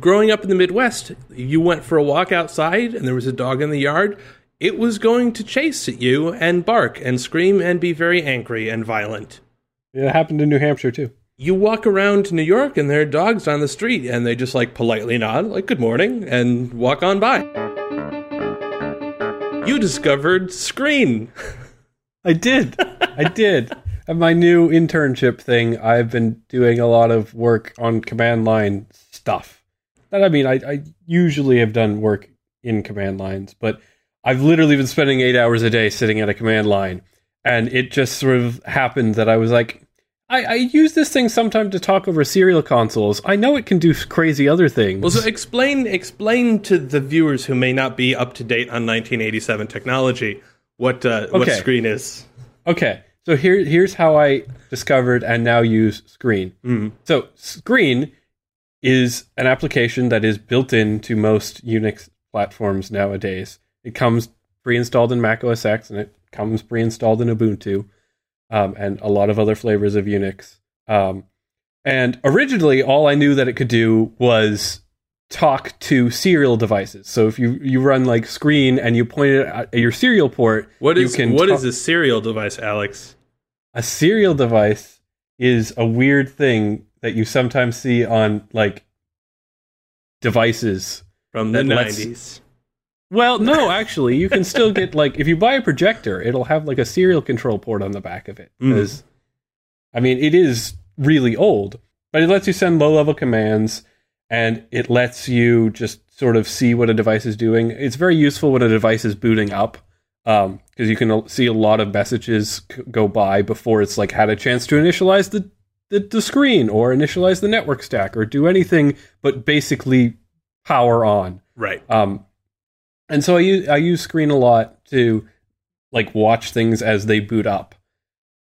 growing up in the Midwest, you went for a walk outside and there was a dog in the yard, it was going to chase at you and bark and scream and be very angry and violent. It happened in New Hampshire too. You walk around New York and there are dogs on the street and they just like politely nod, like good morning, and walk on by. You discovered Screen. I did. I did. At my new internship thing, I've been doing a lot of work on command line stuff. And I mean, I, I usually have done work in command lines, but I've literally been spending eight hours a day sitting at a command line. And it just sort of happened that I was like, I, I use this thing sometimes to talk over serial consoles. I know it can do crazy other things. Well, so explain explain to the viewers who may not be up to date on 1987 technology what uh, what Screen is. Okay, so here here's how I discovered and now use Screen. Mm. So Screen is an application that is built into most Unix platforms nowadays. It comes pre-installed in Mac OS X and it comes pre-installed in Ubuntu um, and a lot of other flavors of Unix. Um, and originally, all I knew that it could do was talk to serial devices. So if you you run like Screen and you point it at your serial port, what is, you can what talk- is a serial device, Alex? a serial device is a weird thing that you sometimes see on like devices. From the 90s. Well, no, actually, you can still get like if you buy a projector, it'll have like a serial control port on the back of it. Mm. Because I mean, it is really old, but it lets you send low-level commands and it lets you just sort of see what a device is doing. It's very useful when a device is booting up because you can see a lot of messages c- go by before it's like had a chance to initialize the, the the screen or initialize the network stack or do anything but basically power on. Right. Um, and so I use I use Screen a lot to like watch things as they boot up.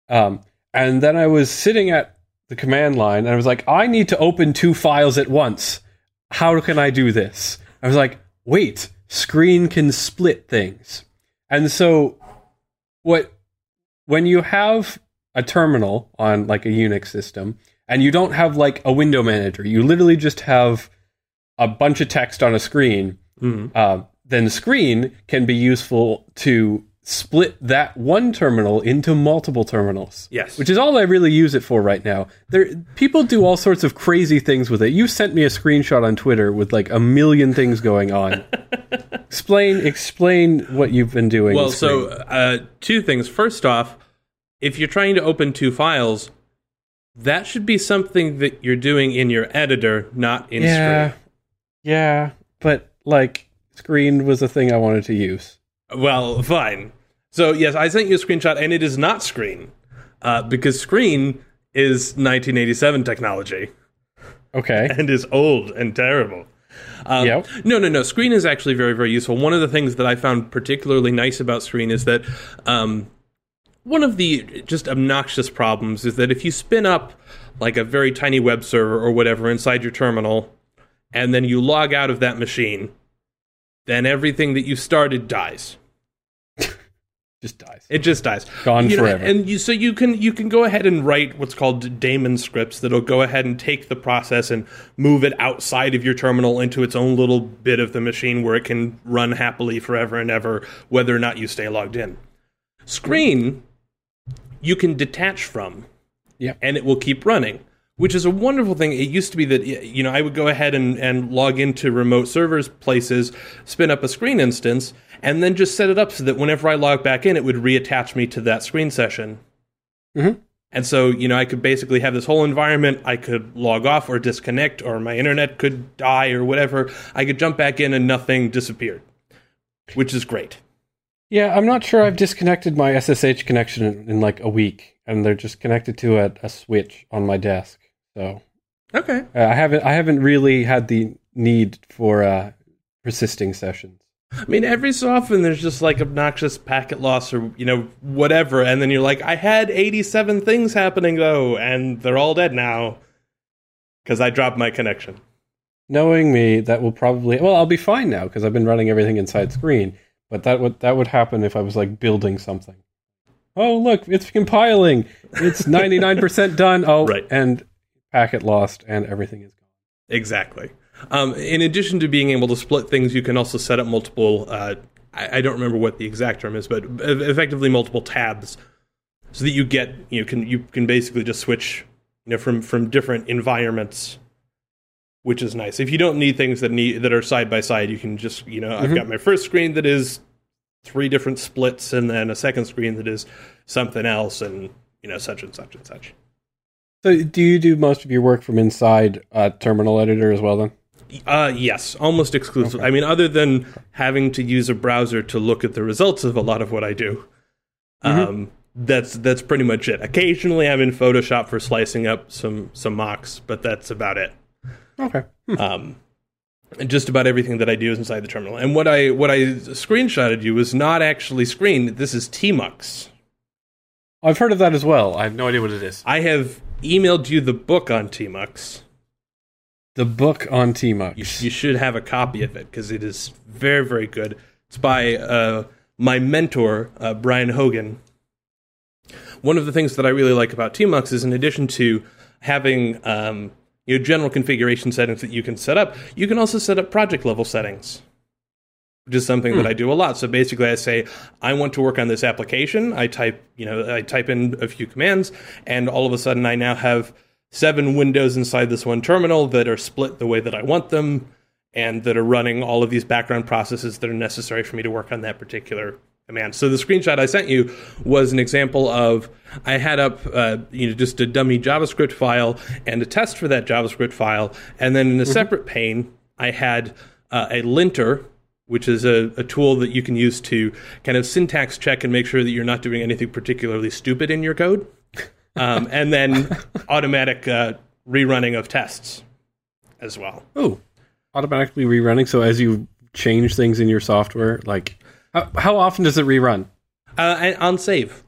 Um, and then I was sitting at the command line and I was like, I need to open two files at once. How can I do this? I was like, wait, Screen can split things. And so what when you have a terminal on like a Unix system and you don't have like a window manager, you literally just have a bunch of text on a screen Mhm. uh, then screen can be useful to split that one terminal into multiple terminals. Yes. Which is all I really use it for right now. There people do all sorts of crazy things with it. You sent me a screenshot on Twitter with like a million things going on. explain explain what you've been doing. Well, so uh, two things. First off, if you're trying to open two files, that should be something that you're doing in your editor, not in screen. yeah. Yeah, but like screen was a thing I wanted to use. Well, fine. So yes, I sent you a screenshot, and it is not Screen, uh, because Screen is 1987 technology Okay. and is old and terrible. Um, Yep. No, no, no. Screen is actually very, very useful. One of the things that I found particularly nice about Screen is that um, one of the just obnoxious problems is that if you spin up like a very tiny web server or whatever inside your terminal, and then you log out of that machine, then everything that you started dies. Just dies. It just dies. Gone You know, forever. and you, so you can you can go ahead and write what's called daemon scripts that'll go ahead and take the process and move it outside of your terminal into its own little bit of the machine where it can run happily forever and ever, whether or not you stay logged in. Screen, you can detach from, Yeah. and it will keep running. Which is a wonderful thing. It used to be that you know I would go ahead and, and log into remote servers places, spin up a screen instance, and then just set it up so that whenever I log back in, it would reattach me to that screen session. Mhm. And so, you know, I could basically have this whole environment. I could log off or disconnect, or my internet could die or whatever. I could jump back in and nothing disappeared, which is great. Yeah, I'm not sure I've disconnected my SSH connection in, in like a week, and they're just connected to a, a switch on my desk. So Okay. uh, I haven't I haven't really had the need for uh, persisting sessions. I mean, every so often there's just like obnoxious packet loss or, you know, whatever. And then you're like, I had 87 things happening though, and they're all dead now because I dropped my connection. Knowing me, that will probably well, I'll be fine now because I've been running everything inside screen. But that would that would happen if I was like building something. Oh look, it's compiling. It's 99% done. Oh, Right. and packet lost, and everything is gone. Exactly. Um, in addition to being able to split things, you can also set up multiple. Uh, I, I don't remember what the exact term is, but effectively multiple tabs, so that you get you can you can basically just switch you know from from different environments, which is nice. If you don't need things that need that are side by side, you can just you know I've got my first screen that is three different splits, and then a second screen that is something else, and you know such and such and such. So, do you do most of your work from inside uh, Terminal Editor as well? Then, Uh, yes, almost exclusively. I mean, other than having to use a browser to look at the results of a lot of what I do, um, that's that's pretty much it. Occasionally, I'm in Photoshop for slicing up some some mocks, but that's about it. Okay. Um, and just about everything that I do is inside the terminal. And what I what I screenshotted you was not actually screen. This is Tmux. I've heard of that as well. I have no idea what it is. I have emailed you the book on Tmux. The book on Tmux. You, you should have a copy of it because it is very, very good. It's by uh, my mentor, uh, Brian Hogan. One of the things that I really like about Tmux is, in addition to having um, you know, general configuration settings that you can set up, you can also set up project level settings, which is something that hmm. I do a lot. So basically, I say I want to work on this application. I type, you know, I type in a few commands, and all of a sudden, I now have seven windows inside this one terminal that are split the way that I want them, and that are running all of these background processes that are necessary for me to work on that particular command. So the screenshot I sent you was an example of I had up, uh, you know, just a dummy JavaScript file and a test for that JavaScript file, and then in a separate pane, I had uh, a linter. Which is a, a tool that you can use to kind of syntax check and make sure that you're not doing anything particularly stupid in your code. Um, and then automatic uh, rerunning of tests as well. Oh, automatically rerunning. So as you change things in your software, like how, how often does it rerun? Uh, on save.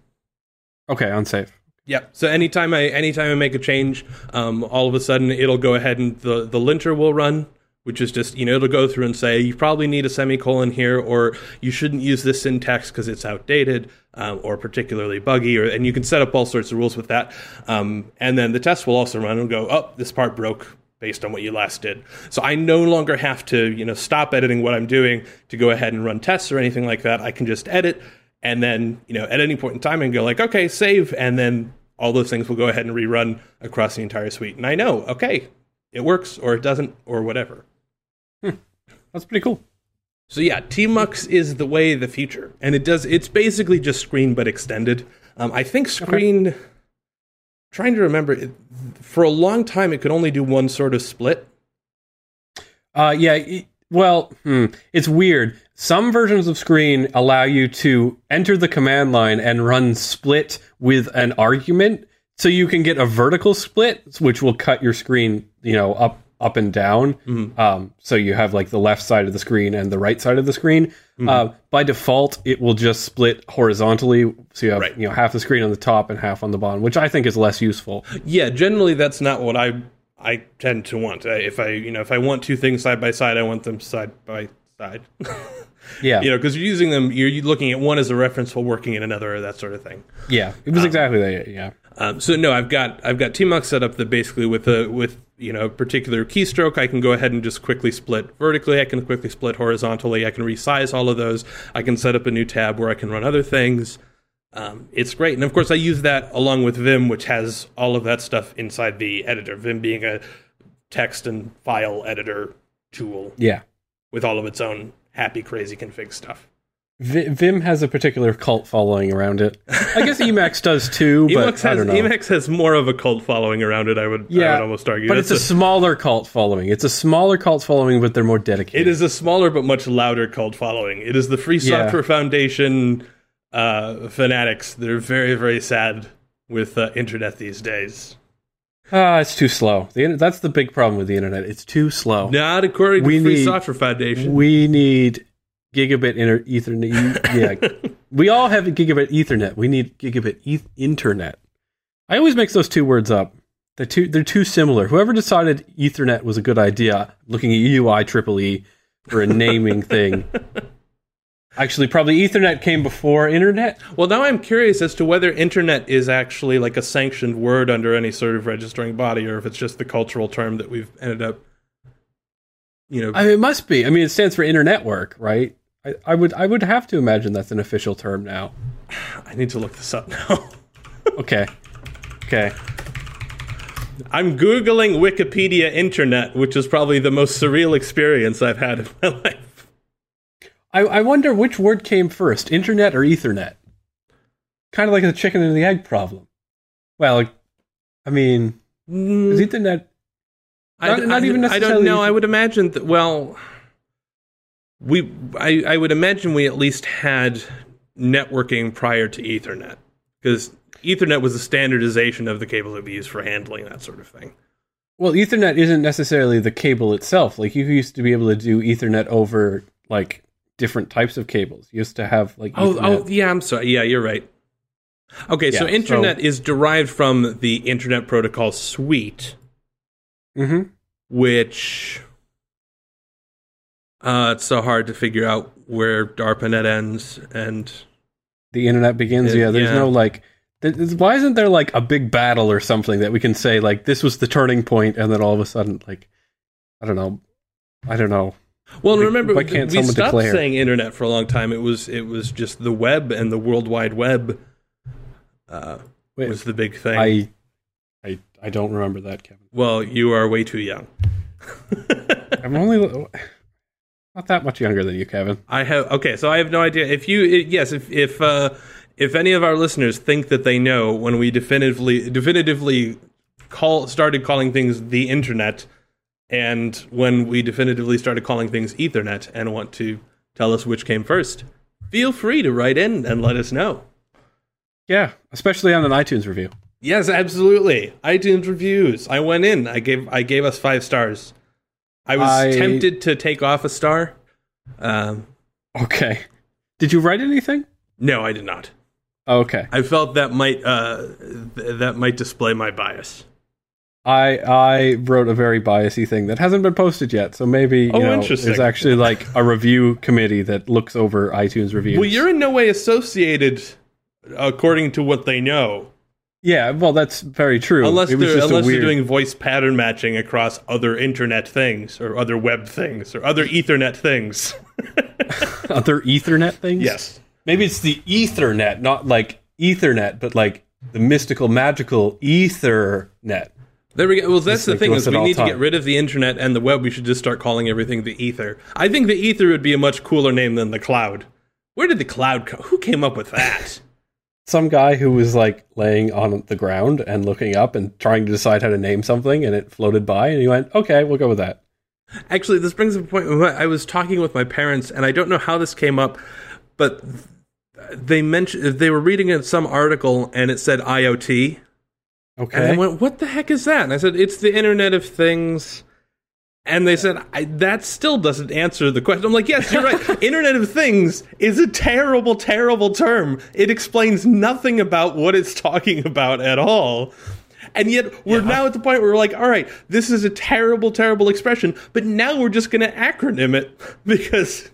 Okay, on save. Yep. So anytime I anytime I make a change, um, all of a sudden it'll go ahead and the the linter will run, which is just you know it'll go through and say you probably need a semicolon here, or you shouldn't use this syntax because it's outdated um, or particularly buggy, or and you can set up all sorts of rules with that. Um, and then the test will also run and go, oh, this part broke based on what you last did. So I no longer have to you know stop editing what I'm doing to go ahead and run tests or anything like that. I can just edit and then you know at any point in time I can go like okay save and then all those things will go ahead and rerun across the entire suite and i know okay it works or it doesn't or whatever That's pretty cool. so yeah tmux is the way the future and it does it's basically just screen but extended um, i think screen trying to remember it, for a long time it could only do one sort of split Uh, yeah. it- well, hmm, it's weird. Some versions of Screen allow you to enter the command line and run split with an argument, so you can get a vertical split, which will cut your screen, you know, up up and down. Um, so you have like the left side of the screen and the right side of the screen. Uh, by default, it will just split horizontally, so you have Right. you know half the screen on the top and half on the bottom, which I think is less useful. yeah generally that's not what i i tend to want I, if i you know if i want two things side by side i want them side by side Yeah, you know because you're using them you're looking at one as a reference while working in another or that sort of thing yeah, it was exactly that. Yeah. um, so no i've got i've got tmux set up that basically with a with you know particular keystroke i can go ahead and just quickly split vertically i can quickly split horizontally i can resize all of those i can set up a new tab where i can run other things. Um, it's great. And of course i use that along with vim which has all of that stuff inside the editor vim being a text and file editor tool Yeah. with all of its own happy crazy config stuff Vim has a particular cult following around it. I guess Emacs does too, but Emacs I has don't know. Emacs has more of a cult following around it. I would, I Yeah, would almost argue. but it's a That's smaller cult following. It's a smaller cult following, but they're more dedicated. it is a smaller but much louder cult following. It is the Free Yeah. Software Foundation uh, fanatics. They're very very sad with uh, internet these days. Ah, it's too slow. The, that's the big problem with the internet. It's too slow. Not according to We Free need- Software Foundation. We need gigabit inter- Ethernet. Yeah, we all have a gigabit Ethernet. We need gigabit eth- internet. I always mix those two words up. They're too they're too similar. Whoever decided Ethernet was a good idea, looking at UI triple E, for a naming thing. Actually, probably Ethernet came before internet. well, now I'm curious as to whether internet is actually like a sanctioned word under any sort of registering body, or if it's just the cultural term that we've ended up you know, I mean, it must be. I mean, it stands for internetwork, right? I, I would I would have to imagine that's an official term now. I need to look this up now. Okay. Okay. I'm googling Wikipedia internet, which is probably the most surreal experience I've had in my life. I, I wonder which word came first, internet or ethernet? Kind of like the chicken and the egg problem. Well, I mean, mm. is ethernet I, Not- not I- even I don't know. I would imagine that. Well, we. I, I would imagine we at least had networking prior to Ethernet, because Ethernet was a standardization of the cable that we use for handling that sort of thing. Well, Ethernet isn't necessarily the cable itself. Like you used to be able to do Ethernet over like different types of cables. You used to have like Oh, oh Ethernet. oh, yeah. I'm sorry. Yeah, you're right. Okay, so internet so- is derived from the Internet Protocol Suite, Mhm. which uh, it's so hard to figure out where DARPANET ends and the internet begins. Yeah, Yeah, there's yeah. no like. th- th- Why isn't there like a big battle or something that we can say like this was the turning point, and then all of a sudden like I don't know, I don't know. Well, Like, remember, why can't we someone stopped declare? saying internet for a long time. It was it was just the web and the World Wide Web uh, Wait, was the big thing. I, I, don't remember that, Kevin. well, you are way too young. I'm only not that much younger than you, Kevin. I have okay, so I have no idea if you yes if if uh, if any of our listeners think that they know when we definitively definitively call started calling things the internet and when we definitively started calling things ethernet and want to tell us which came first feel free to write in and let us know Yeah, especially on an iTunes review. Yes, absolutely. iTunes reviews. I went in. I gave I gave us five stars. I was I- tempted to take off a star. Um, Okay. Did you write anything? no, I did not. Okay. I felt that might uh, th- that might display my bias. I I wrote a very biasy thing that hasn't been posted yet, so maybe you Oh, know, interesting. there's actually like a review committee that looks over iTunes reviews. Well, you're in no way associated, according to what they know, yeah, well, that's very true. unless it was they're just unless weird, they're doing voice pattern matching across other internet things or other web things or other Ethernet things. other Ethernet things. yes. maybe it's the Ethernet, not like Ethernet, but like the mystical, magical Ethernet. There we go. Well, that's Just the thing is we need to get rid of the internet and the web. We should just start calling everything the ether. I think the ether would be a much cooler name than the cloud. Where did the cloud come? Who came up with that? Some guy who was like laying on the ground and looking up and trying to decide how to name something, and it floated by, and he went, "Okay, we'll go with that." Actually, this brings up a point. I was talking with my parents, and I don't know how this came up, but they mentioned they were reading in some article, and it said IoT, Okay, and I went, "What the heck is that?" And I said, "It's the Internet of Things." And they said I, that still doesn't answer the question. I'm like, yes, you're right. Internet of Things is a terrible, terrible term. It explains nothing about what it's talking about at all. And yet we're now at the point where we're like, all right, this is a terrible, terrible expression, but now we're just going to acronym it because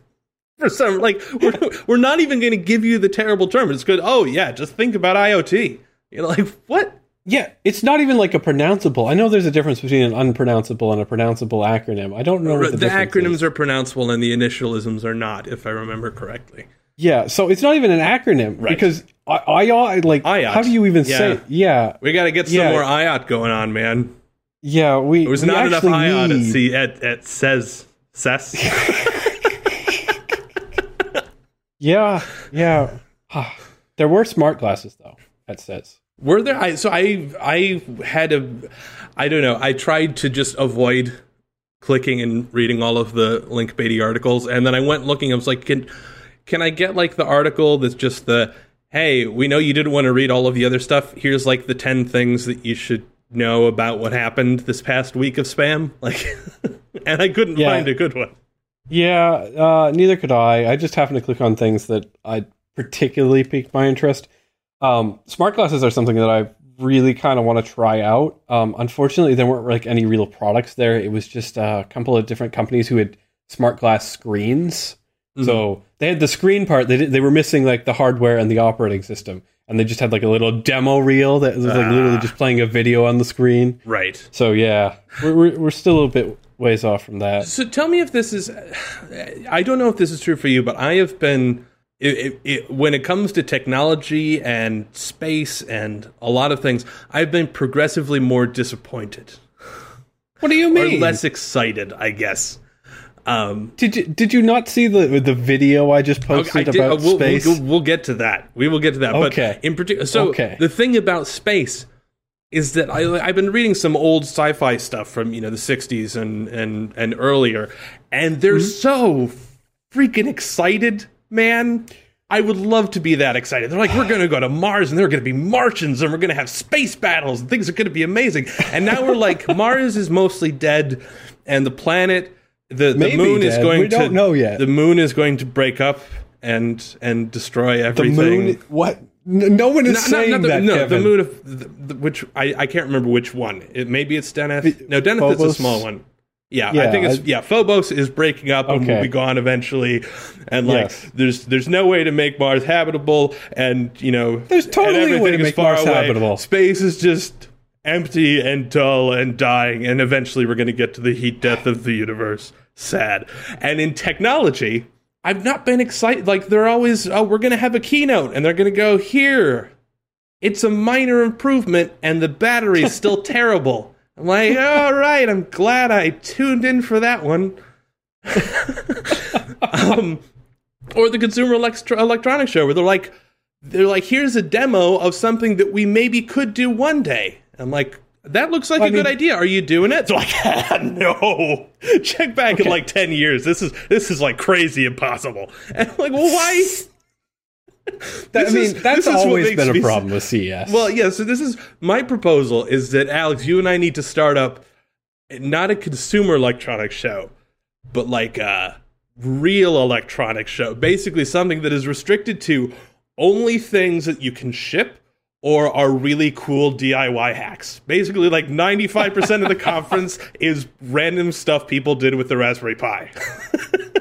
for some like we're we're not even going to give you the terrible term. It's good. Oh yeah, just think about IoT. You know, like what? Yeah, it's not even like a pronounceable. I know there's a difference between an unpronounceable and a pronounceable acronym. I don't know what the, the acronyms is. are pronounceable and the initialisms are not, if I remember correctly. Yeah, so it's not even an acronym Right. because I, I like IOT. how do you even Yeah. say? Yeah, We got to get some Yeah. more IOT going on, man. yeah. We There was we not enough IOT at, need- C- at, at CES CES. Yeah, yeah. Ah, there were smart glasses though. at CES. Were there? I so I I had a I don't know. I tried to just avoid clicking and reading all of the link baity articles, and then I went looking. I was like, can can I get like the article that's just the hey, we know you didn't want to read all of the other stuff. Here's like the ten things that you should know about what happened this past week of spam. Like, and I couldn't Yeah. find a good one. Yeah, uh, neither could I. I just happened to click on things that I particularly piqued my interest. Um, smart glasses are something that I really kind of want to try out. Um, unfortunately, there weren't like any real products there. It was just a couple of different companies who had smart glass screens. So they had the screen part. They did, they were missing like the hardware and the operating system, and they just had like a little demo reel that was like literally just playing a video on the screen. Right. So yeah, we're we're, we're still a bit ways off from that. So tell me if this is. I don't know if this is true for you, but I have been. It, it, it, when it comes to technology and space and a lot of things, I've been progressively more disappointed. What do you Or mean? less excited, I guess. Um, did you did you not see the the video I just posted I did- about uh, we'll, space? We'll, we'll get to that. We will get to that. Okay. But in particular, so Okay. the thing about space is that I, I've been reading some old sci-fi stuff from you know the '60s and and and earlier, and they're Mm-hmm. so freaking excited, man. I would love to be that excited. They're like, we're going to go to Mars and there are going to be Martians and we're going to have space battles and things are going to be amazing. And now we're like, Mars is mostly dead and the planet, the, the moon is dead. going We to don't know yet. The moon is going to break up and and destroy everything. the moon. What? N- No one is Not- not- saying not the, that. no, Kevin. the moon of the, the, which I, I can't remember which one. It, maybe it's Deneth. No, Deneth is a Phobos? small one. Yeah, I think it's I- yeah. Phobos is breaking up and will be gone eventually, and like Yes. there's there's no way to make Mars habitable, and you know There's totally a way to is make far Mars away. habitable. Space is just empty and dull and dying, and eventually we're going to get to the heat death of the universe. Sad. And in technology, I've not been excited. Like they're always, oh, we're going to have a keynote, and they're going to go here. It's a minor improvement, and the battery's still terrible. I'm like, all right, I'm glad I tuned in for that one. um, or the Consumer Electro- Electronics Show, where they're like, they're like, here's a demo of something that we maybe could do one day. I'm like, that looks like I a good idea. Are you doing it? It's like, no. Check back in like ten years. This is this is like crazy impossible. And I'm like, well, why? That- I mean, is- that's this is what always been a problem with CES. Well, yeah. So this is my proposal: is that Alex, you and I need to start up not a consumer electronics show, but like a real electronics show. Basically, something that is restricted to only things that you can ship or are really cool DIY hacks. Basically, like ninety-five percent of the conference is random stuff people did with the Raspberry Pi.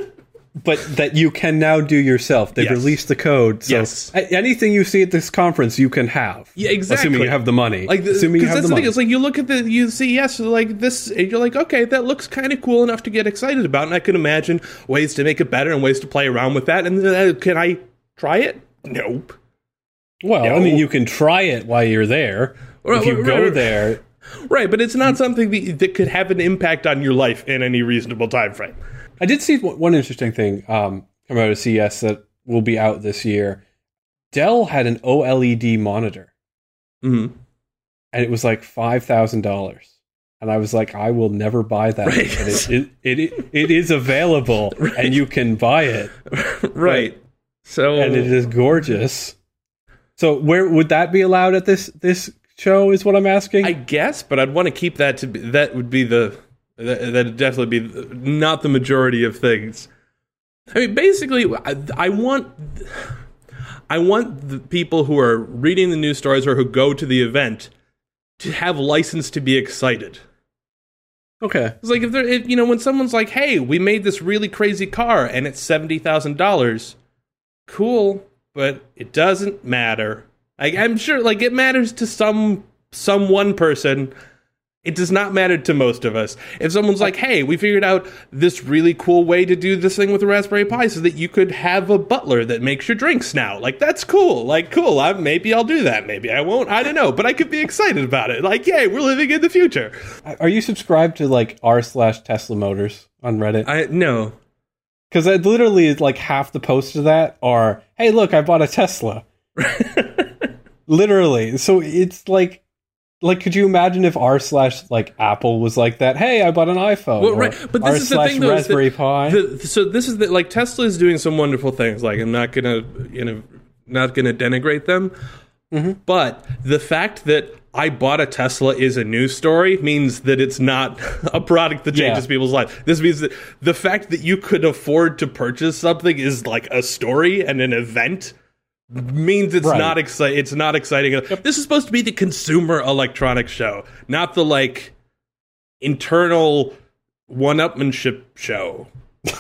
but that you can now do yourself. They've Yes. released the code, so Yes. anything you see at this conference, you can have. Yeah, exactly. Assuming you have the money. Like, the, assuming you have that's the the thing. It's like you look at the you see yes, like this, and you're like, okay, that looks kind of cool enough to get excited about, and I can imagine ways to make it better and ways to play around with that. And uh, can I try it? Nope. well, I mean, you can try it while you're there. Right, if you right, go right. there, Right, but it's not something that, that could have an impact on your life in any reasonable time frame. I did see one interesting thing um, come out of CES that will be out this year. Dell had an OLED monitor, hmm and it was like five thousand dollars. And I was like, I will never buy that. Right. And it, it, it, it is available, Right. and you can buy it. right. So and it is gorgeous. So where would that be allowed at this this show? Is what I'm asking. I guess, but I'd want to keep that to be, that would be the that that'd definitely be not the majority of things. I mean, basically, I, I want I want the people who are reading the news stories or who go to the event to have license to be excited. okay. It's like if they're if, you know when someone's like, "Hey, we made this really crazy car and it's seventy thousand dollars," cool, but it doesn't matter. I'm sure, like it matters to some some one person. It does not matter to most of us. If someone's like, "Hey, we figured out this really cool way to do this thing with the Raspberry Pi, so that you could have a butler that makes your drinks now," like that's cool. Like cool. I, maybe I'll do that. Maybe I won't. I don't know. But I could be excited about it. Like, yay, we're living in the future. Are you subscribed to like r slash Tesla Motors on Reddit? I no. Because it literally is like half the posts of that are, "Hey, look, I bought a Tesla." literally. So it's like, like, could you imagine if r slash like Apple was like that? Hey, I bought an iPhone. Well, right, but this r is the thing, though, that Raspberry Pi. The, so this is the, like Tesla is doing some wonderful things. Like I'm not gonna, you know, not gonna denigrate them, Mm-hmm. but the fact that I bought a Tesla is a news story means that it's not a product that changes Yeah. people's lives. This means that the fact that you could afford to purchase something is like a story and an event means it's Right. not exciting. It's not exciting. This is supposed to be the consumer electronics show, not the like internal one-upmanship show.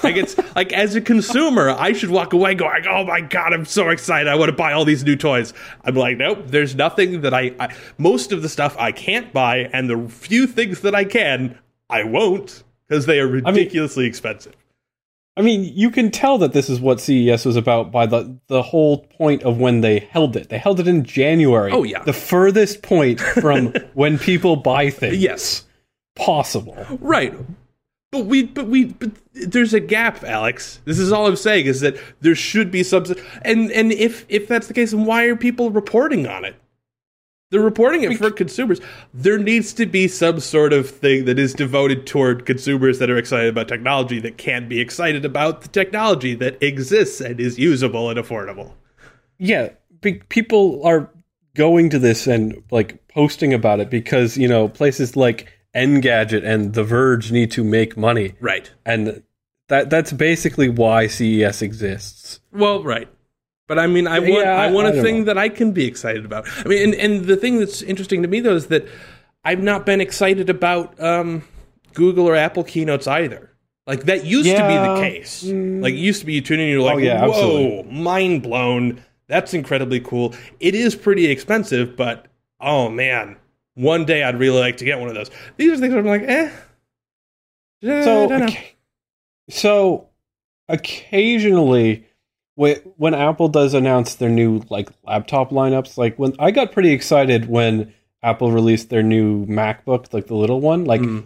like it's like as a consumer, I should walk away going, "Oh my god, I'm so excited! I want to buy all these new toys." I'm like, nope. There's nothing that I, I most of the stuff I can't buy, and the few things that I can, I won't because they are ridiculously expensive. I mean, you can tell that this is what CES was about by the the whole point of when they held it. They held it in January. Oh, yeah. the furthest point from when people buy things. Yes, possible. right. But we, but we, but there's a gap, Alex. This is all I'm saying is that there should be some, and and if if that's the case, then why are people reporting on it? They're reporting it for consumers. There needs to be some sort of thing that is devoted toward consumers that are excited about technology that can be excited about the technology that exists and is usable and affordable. Yeah, people are going to this and like posting about it because you know places like Engadget and The Verge need to make money, Right. and that that's basically why CES exists. Well, right. But I mean, I want Yeah, I, I- want I a don't thing know. that I can be excited about. I mean, and, and the thing that's interesting to me though is that I've not been excited about um, Google or Apple keynotes either. Like that used to be the case. Like it used to be you tune in, and you're like, Oh, yeah, whoa, absolutely. mind blown. That's incredibly cool. It is pretty expensive, but oh man, one day I'd really like to get one of those. These are things I'm like, eh. So, I okay- so occasionally, when Apple does announce their new like laptop lineups, like when I got pretty excited when Apple released their new MacBook, like the little one. Like, Mm.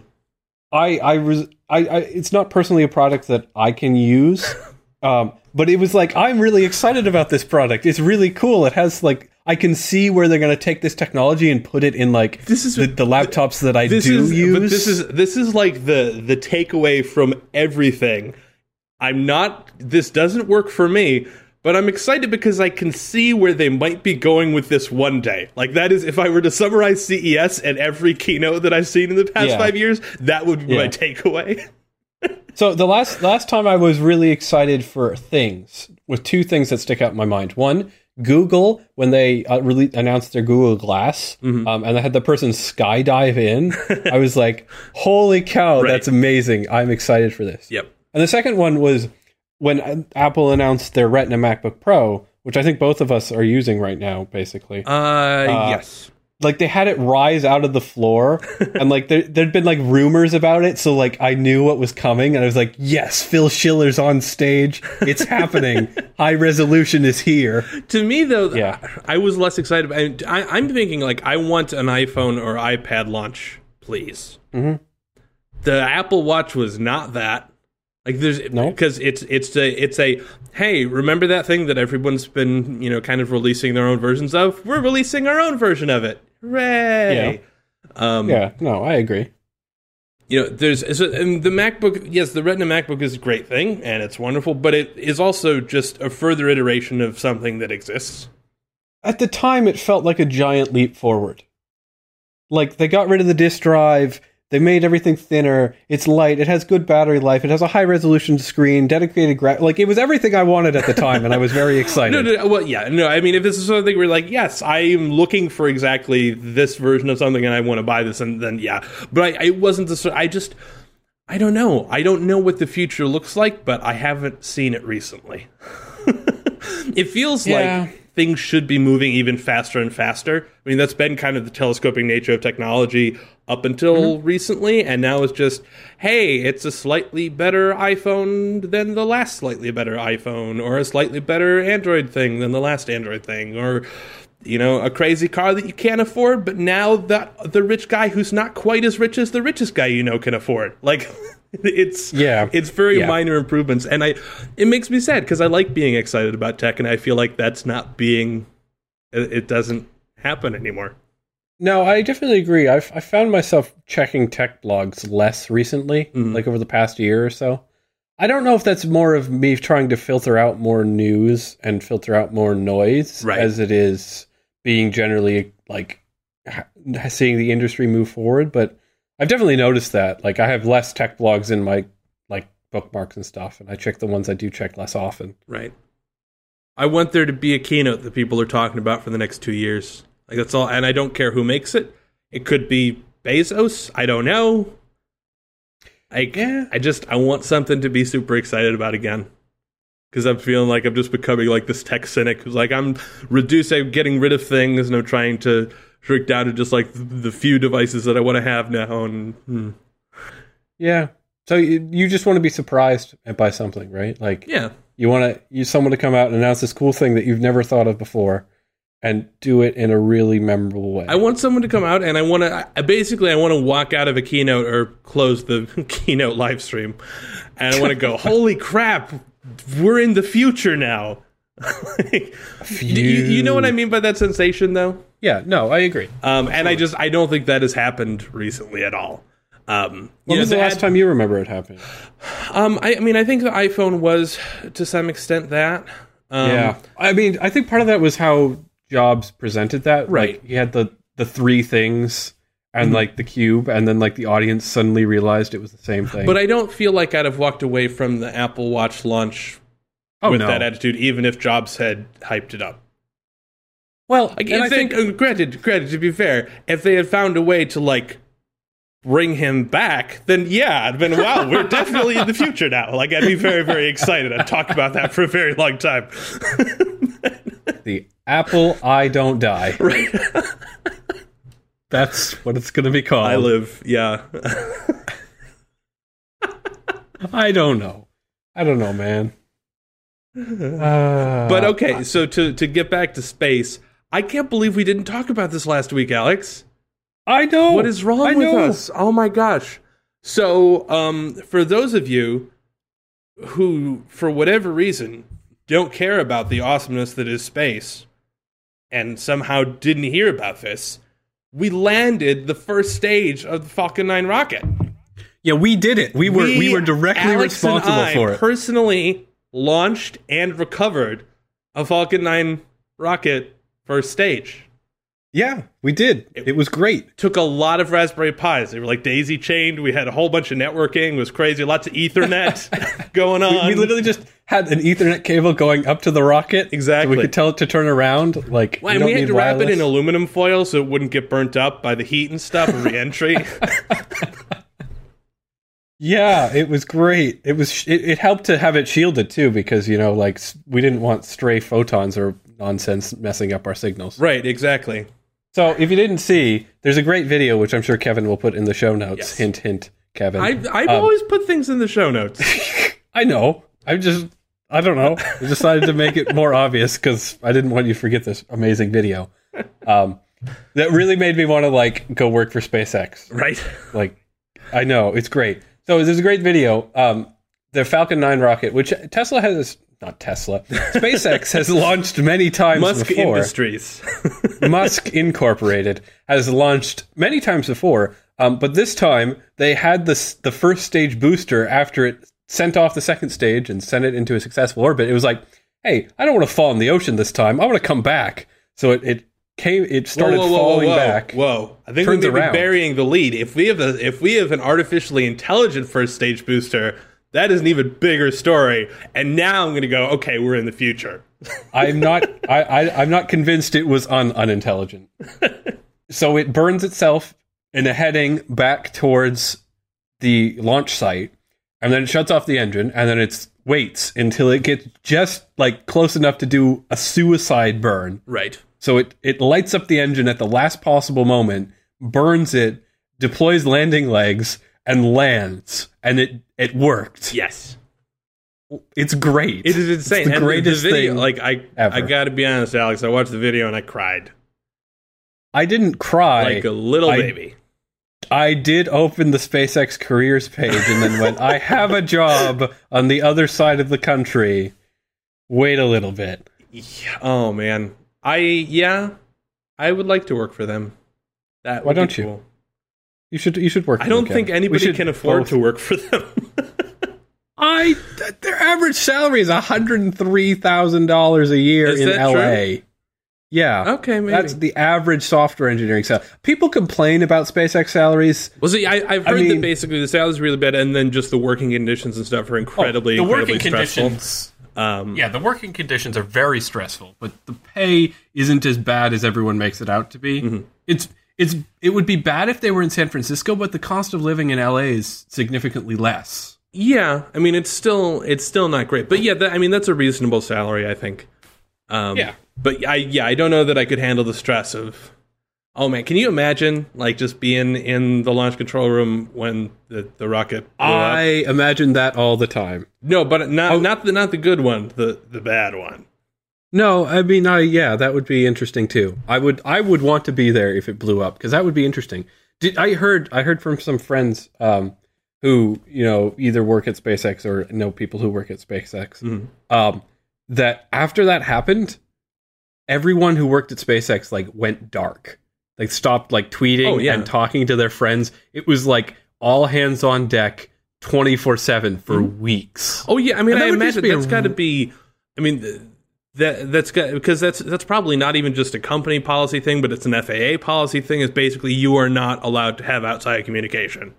I, I, res- I, I, it's not personally a product that I can use, um, but it was like I'm really excited about this product. It's really cool. It has like. I can see where they're going to take this technology and put it in like This is- the, the laptops that I do is use. but this is this is like the the takeaway from everything i'm not this doesn't work for me but i'm excited because i can see where they might be going with this one day like that is if i were to summarize ces and every keynote that i've seen in the past Yeah. five years that would be my takeaway So the last last time I was really excited for things with two things that stick out in my mind. One, Google when they uh, really announced their Google Glass, Mm-hmm. um, and they had the person skydive in. I was like, "Holy cow, Right. that's amazing! I'm excited for this." yep And the second one was when uh, Apple announced their Retina MacBook Pro, which I think both of us are using right now, basically. uh, yes like they had it rise out of the floor and like there, there'd been like rumors about it so like i knew what was coming and i was like yes phil schiller's on stage it's happening high resolution is here to me though Yeah. i was less excited about I, i'm thinking like i want an iphone or ipad launch please Mhm. the apple watch was not that like there's No? because it's it's a it's a hey remember that thing that everyone's been you know kind of releasing their own versions of? We're releasing our own version of it. Hooray! Um yeah. No i agree. you know there's and the macbook yes the retina macbook is a great thing and it's wonderful but it is also just a further iteration of something that exists. At the time it felt like a giant leap forward. Like they got rid of the disk drive they made everything thinner it's light it has good battery life it has a high resolution screen dedicated gra- like it was everything i wanted at the time and i was very excited No, no, well, yeah, no. I mean, if this is something where you're like, yes, I am looking for exactly this version of something, and I want to buy this, and then yeah, but I, I wasn't the. sort- I just, I don't know. I don't know what the future looks like, but I haven't seen it recently. it feels Yeah. like things should be moving even faster and faster. I mean, that's been kind of the telescoping nature of technology up until mm-hmm. recently, and now it's just, hey, it's a slightly better iPhone than the last slightly better iPhone, or a slightly better Android thing than the last Android thing, or you know, a crazy car that you can't afford, but now that the rich guy who's not quite as rich as the richest guy you know can afford. Like it's Yeah. it's very Yeah. minor improvements and I it makes me sad because I like being excited about tech and I feel like that's not being it, doesn't happen anymore. No, I definitely agree. I've I found myself checking tech blogs less recently, Mhm. like over the past year or so. I don't know if that's more of me trying to filter out more news and filter out more noise, Right. as it is being generally like seeing the industry move forward. But I've definitely noticed that. Like, I have less tech blogs in my like bookmarks and stuff, and I check the ones I do check less often. Right. I want there to be a keynote that people are talking about for the next 2 years. Like that's all and I don't care who makes it. It could be Bezos, I don't know. I Yeah. I just I want something to be super excited about again. Because I'm feeling like I'm just becoming like this tech cynic who's like I'm reducing, getting rid of things, and I'm trying to shrink down to just like the, the few devices that I want to have now. And hmm. Yeah. So you, you just want to be surprised by something, right? Like Yeah. you want to you someone to come out and announce this cool thing that you've never thought of before, and do it in a really memorable way. I want someone to come out and I want to I, basically I want to walk out of a keynote or close the keynote live stream and I want to go, "Holy crap, we're in the future now." you, you know what I mean by that sensation though? yeah, no, I agree. Um, and I just I don't think that has happened recently at all. Um, When was know, the last ad- time you remember it happening? Um, I, I mean, I think the iPhone was to some extent that. Um, yeah, I mean, I think part of that was how Jobs presented that. Right. Like, he had the the three things and like the cube, and then like the audience suddenly realized it was the same thing. But I don't feel like I'd have walked away from the Apple Watch launch oh, with no. that attitude, even if Jobs had hyped it up. well, Like, and I they, think uh, granted, granted, to be fair, if they had found a way to like bring him back, then yeah, I'd been wow, we're definitely in the future now. Like, I'd be very, very excited. I'd talk about that for a very long time. the Apple I don't die. right? That's what it's going to be called. I live, yeah. I don't know. I don't know, man. Uh, But okay, so to to get back to space, I can't believe we didn't talk about this last week, Alex. I know What is wrong I with know. us? Oh my gosh. So, um, for those of you who, for whatever reason, don't care about the awesomeness that is space and somehow didn't hear about this, we landed the first stage of the Falcon 9 rocket. Yeah, we did it. We were we, were directly Alex responsible for it. Personally launched and recovered a Falcon 9 rocket first stage. yeah, we did. It, was great. took a lot of Raspberry Pis. They were like daisy chained. We had a whole bunch of networking. It was crazy. Lots of Ethernet going on. we literally just had an Ethernet cable going up to the rocket. Exactly. So we could tell it to turn around. Like Well, we and we had to wrap it in aluminum foil so it wouldn't get burnt up by the heat and stuff of reentry. Yeah, it was great. It was. It, it helped to have it shielded too, because you know, like we didn't want stray photons or nonsense messing up our signals. right, exactly. So if you didn't see, there's a great video which I'm sure Kevin will put in the show notes. Yes. Hint, hint, Kevin. I, I've Um, always put things in the show notes. I know. I just, I don't know. I decided to make it more obvious because I didn't want you to forget this amazing video. Um, that really made me want to like go work for SpaceX. right? Like, I know it's great. So there's a great video. Um, the Falcon 9 rocket, which Tesla has, not Tesla, SpaceX has launched many times Musk before. Industries. Musk Incorporated has launched many times before, um, but this time they had this the first stage booster after it sent off the second stage and sent it into a successful orbit. It was like, hey, I don't want to fall in the ocean this time. I want to come back. So it, it came. It started whoa, whoa, whoa, falling whoa, back. Whoa! I think we may be burying the lead. If we have a, if we have an artificially intelligent first stage booster, that is an even bigger story. And now I'm going to go. Okay, we're in the future. I'm not. I, I I'm not convinced it was un, unintelligent. so it burns itself in a heading back towards the launch site, and then it shuts off the engine, and then it waits until it gets just like close enough to do a suicide burn. Right. So it it lights up the engine at the last possible moment, burns it, deploys landing legs, and lands, and it it worked. Yes. It's great. It is insane. It's the And greatest video, thing. Like I, ever. I got to be honest, Alex. I watched the video and I cried I didn't cry. like a little I- baby. I did open the SpaceX careers page and then went, I have a job on the other side of the country. Wait a little bit. Yeah. Oh man, I yeah, I would like to work for them. That Why don't you? cool. You should you should work. For them. I don't them, think. Anybody can afford both- to work for them. I their average salary is hundred and three thousand dollars a year Is in LA. Yeah. okay, maybe. That's the average software engineering salary. People complain about SpaceX salaries. well, see, I, I've I heard mean- that basically the salary's really bad, and then just the working conditions and stuff are oh, incredibly, Oh, the incredibly working stressful. conditions. Um, Yeah, the working conditions are very stressful. but the pay isn't as bad as everyone makes it out to be. Mm-hmm. It's it's it would be bad if they were in San Francisco, but the cost of living in LA is significantly less. yeah. I mean, it's still it's still not great, but yeah, that, I mean that's a reasonable salary, I think. Um, Yeah. but I yeah, I don't know that I could handle the stress of Oh man, can you imagine like just being in the launch control room when the, the rocket I up? imagine that all the time. No, but not Oh. not the not the good one, the the bad one. No, I mean, I yeah, that would be interesting too. I would I would want to be there if it blew up because that would be interesting. Did I heard I heard from some friends um, who you know either work at SpaceX or know people who work at SpaceX Mhm. um, that after that happened, everyone who worked at SpaceX like went dark, like stopped like tweeting Oh, yeah. and talking to their friends. It was like all hands on deck, twenty four seven for mm-hmm. weeks. Oh yeah, I mean, And I imagine be a that's got to be. I mean, that that's got because that's that's probably not even just a company policy thing, but it's an FAA policy thing. Is basically you are not allowed to have outside communication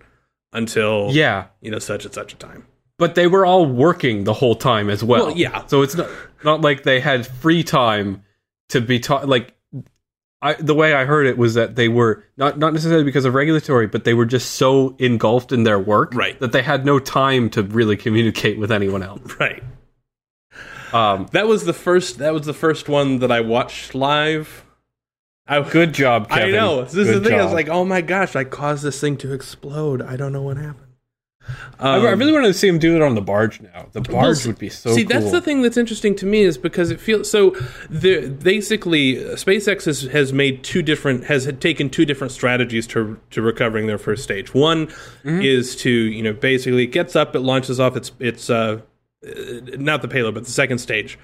until Yeah, you know such and such a time. but they were all working the whole time as well. Well, yeah. So it's not not like they had free time to be taught. Like I, the way I heard it was that they were not not necessarily because of regulatory, but they were just so engulfed in their work Right. that they had no time to really communicate with anyone else. Right. Um, That was the first. That was the first one that I watched live. I, good job, Kevin. I know. This is Good the thing. I was like, oh my gosh, I caused this thing to explode. I don't know what happened. I, Um, I really want to see him do it on the barge now. The barge would be so See, cool. that's the thing that's interesting to me is because it feels so. The basically SpaceX has, has made two different has taken two different strategies to to recovering their first stage. One Mm-hmm. is to you know basically it gets up, it launches off its its uh, uh, not the payload, but the second stage,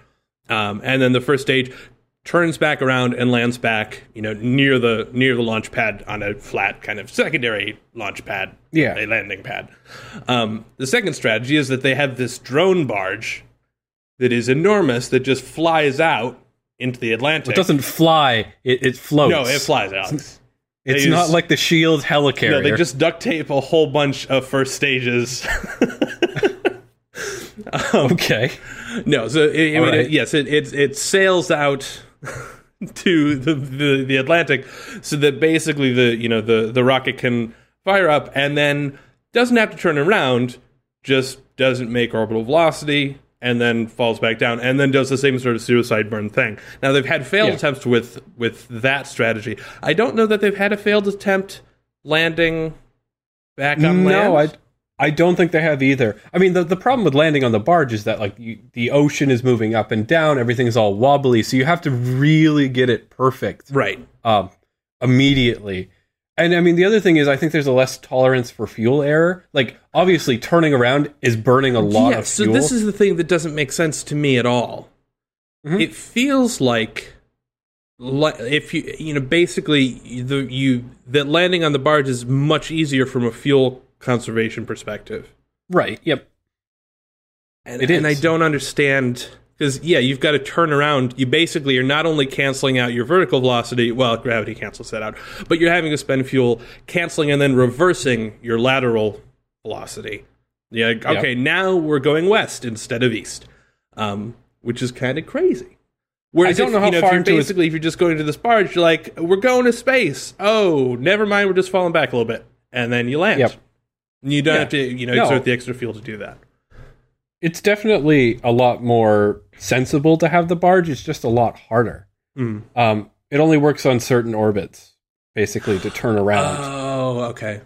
um, and then the first stage turns back around and lands back you know near the near the launch pad on a flat kind of secondary launch pad Yeah. a landing pad um, the second strategy is that they have this drone barge that is enormous that just flies out into the Atlantic. It doesn't fly; it, it floats. no, it flies out. It's They not use- like the Shield helicarrier. No, they just duct tape a whole bunch of first stages. okay. no, so it, I All mean, right. it- yes, it, it it sails out to the, the the Atlantic, so that basically the you know the the rocket can fire up and then doesn't have to turn around, just doesn't make orbital velocity. And then falls back down, and then does the same sort of suicide burn thing. Now they've had failed Yeah. attempts with with that strategy. I don't know that they've had a failed attempt landing back on land. No, I don't think they have either. I mean, the the problem with landing on the barge is that like you, the ocean is moving up and down, everything's all wobbly, so you have to really get it perfect right. um, immediately. And I mean, the other thing is, I think there's a less tolerance for fuel error. Like, obviously, turning around is burning a lot yeah, of so this is the thing that doesn't make sense to me at all. Mhm. It feels like, like if you you know basically the you that landing on the barge is much easier from a fuel conservation perspective. right. Yep. And, It and I don't understand because yeah, you've got to turn around. You basically are not only canceling out your vertical velocity, well, gravity cancels that out, but you're having to spend fuel canceling and then reversing your lateral velocity. Yeah, okay, now we're going west instead of east, um, which is kind of crazy. Whereas I don't if, know how you know, far if you're into it- basically if you're just going to this barge, you're like, we're going to space. Oh, never mind, we're just falling back a little bit, and then you land. Yep. You don't Yeah. have to, you know, No. exert the extra fuel to do that. It's definitely a lot more sensible to have the barge. It's just a lot harder. Mm. Um, it only works on certain orbits, basically, to turn around. Oh, okay.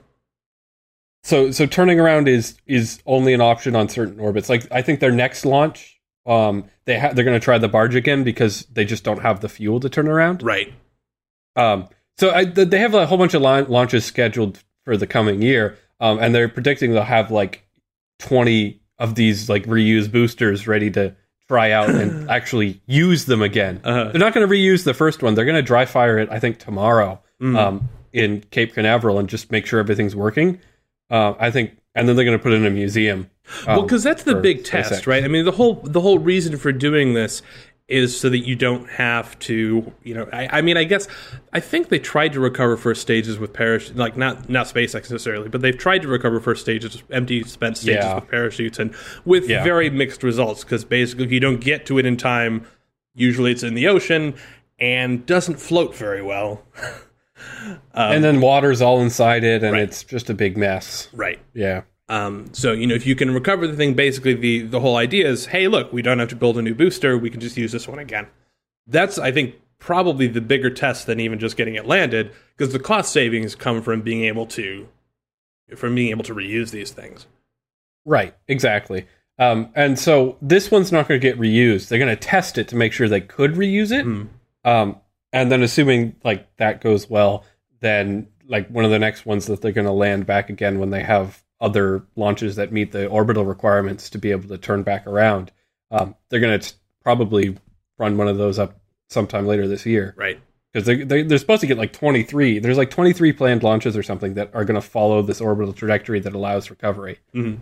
so, so turning around is is only an option on certain orbits. Like, I think their next launch, um, they ha- they're going to try the barge again because they just don't have the fuel to turn around. Right. Um, so I, th- they have a whole bunch of launches scheduled for the coming year, um, and they're predicting they'll have like twenty of these like reused boosters ready to try out and actually use them again. Uh-huh. They're not going to reuse the first one. They're going to dry fire it, I think, tomorrow Mm. um, in Cape Canaveral and just make sure everything's working. Uh, I think, and then they're going to put it in a museum. well, um, because that's the big SpaceX. test, right? I mean, the whole the whole reason for doing this is so that you don't have to, you know. I, I mean, I guess I think they tried to recover first stages with parachutes, like not not SpaceX necessarily, but they've tried to recover first stages, empty spent stages Yeah. with parachutes, and with Yeah. very mixed results. Because basically, if you don't get to it in time, usually it's in the ocean and doesn't float very well. and then water's all inside it, and Right. it's just a big mess. Right. Yeah. Um, so you know, if you can recover the thing, basically the the whole idea is, hey, look, we don't have to build a new booster; we can just use this one again. That's I think probably the bigger test than even just getting it landed because the cost savings come from being able to from being able to reuse these things. Right, exactly. Um, and so this one's not going to get reused. They're going to test it to make sure they could reuse it. Mm. Um, and then assuming like that goes well, then like one of the next ones that they're going to land back again when they have other launches that meet the orbital requirements to be able to turn back around. Um, they're going to probably run one of those up sometime later this year Right. because they, they, they're supposed to get like 23 there's like 23 planned launches or something that are going to follow this orbital trajectory that allows recovery Mhm.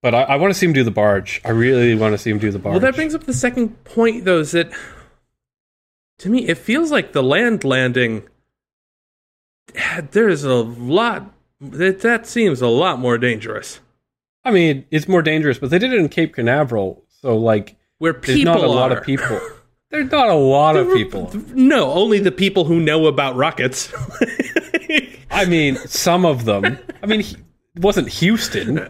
but i, I want to see him do the barge i really want to see him do the barge Well, that brings up the second point, though, is that to me it feels like the land landing. There's a lot that that seems a lot more dangerous. i mean it's more dangerous but they did it in cape canaveral so like Where there's people not a lot of people there's not a lot of people No, only the people who know about rockets. i mean some of them i mean he, it wasn't houston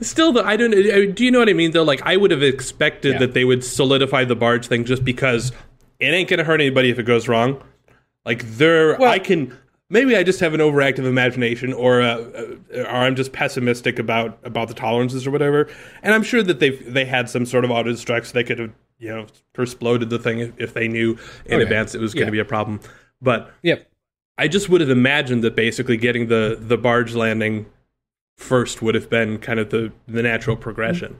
Still, though, I don't. uh, Do you know what I mean? Though, like, I would have expected Yeah. that they would solidify the barge thing just because it ain't gonna hurt anybody if it goes wrong. Like, there, Well- I can. Maybe I just have an overactive imagination, or uh, uh, or I'm just pessimistic about about the tolerances or whatever. And I'm sure that they they had some sort of auto destruct, so they could have you know exploded the thing if, if they knew in Okay. advance it was going to Yeah. be a problem. But yep I just would have imagined that basically getting the the barge landing first would have been kind of the the natural progression.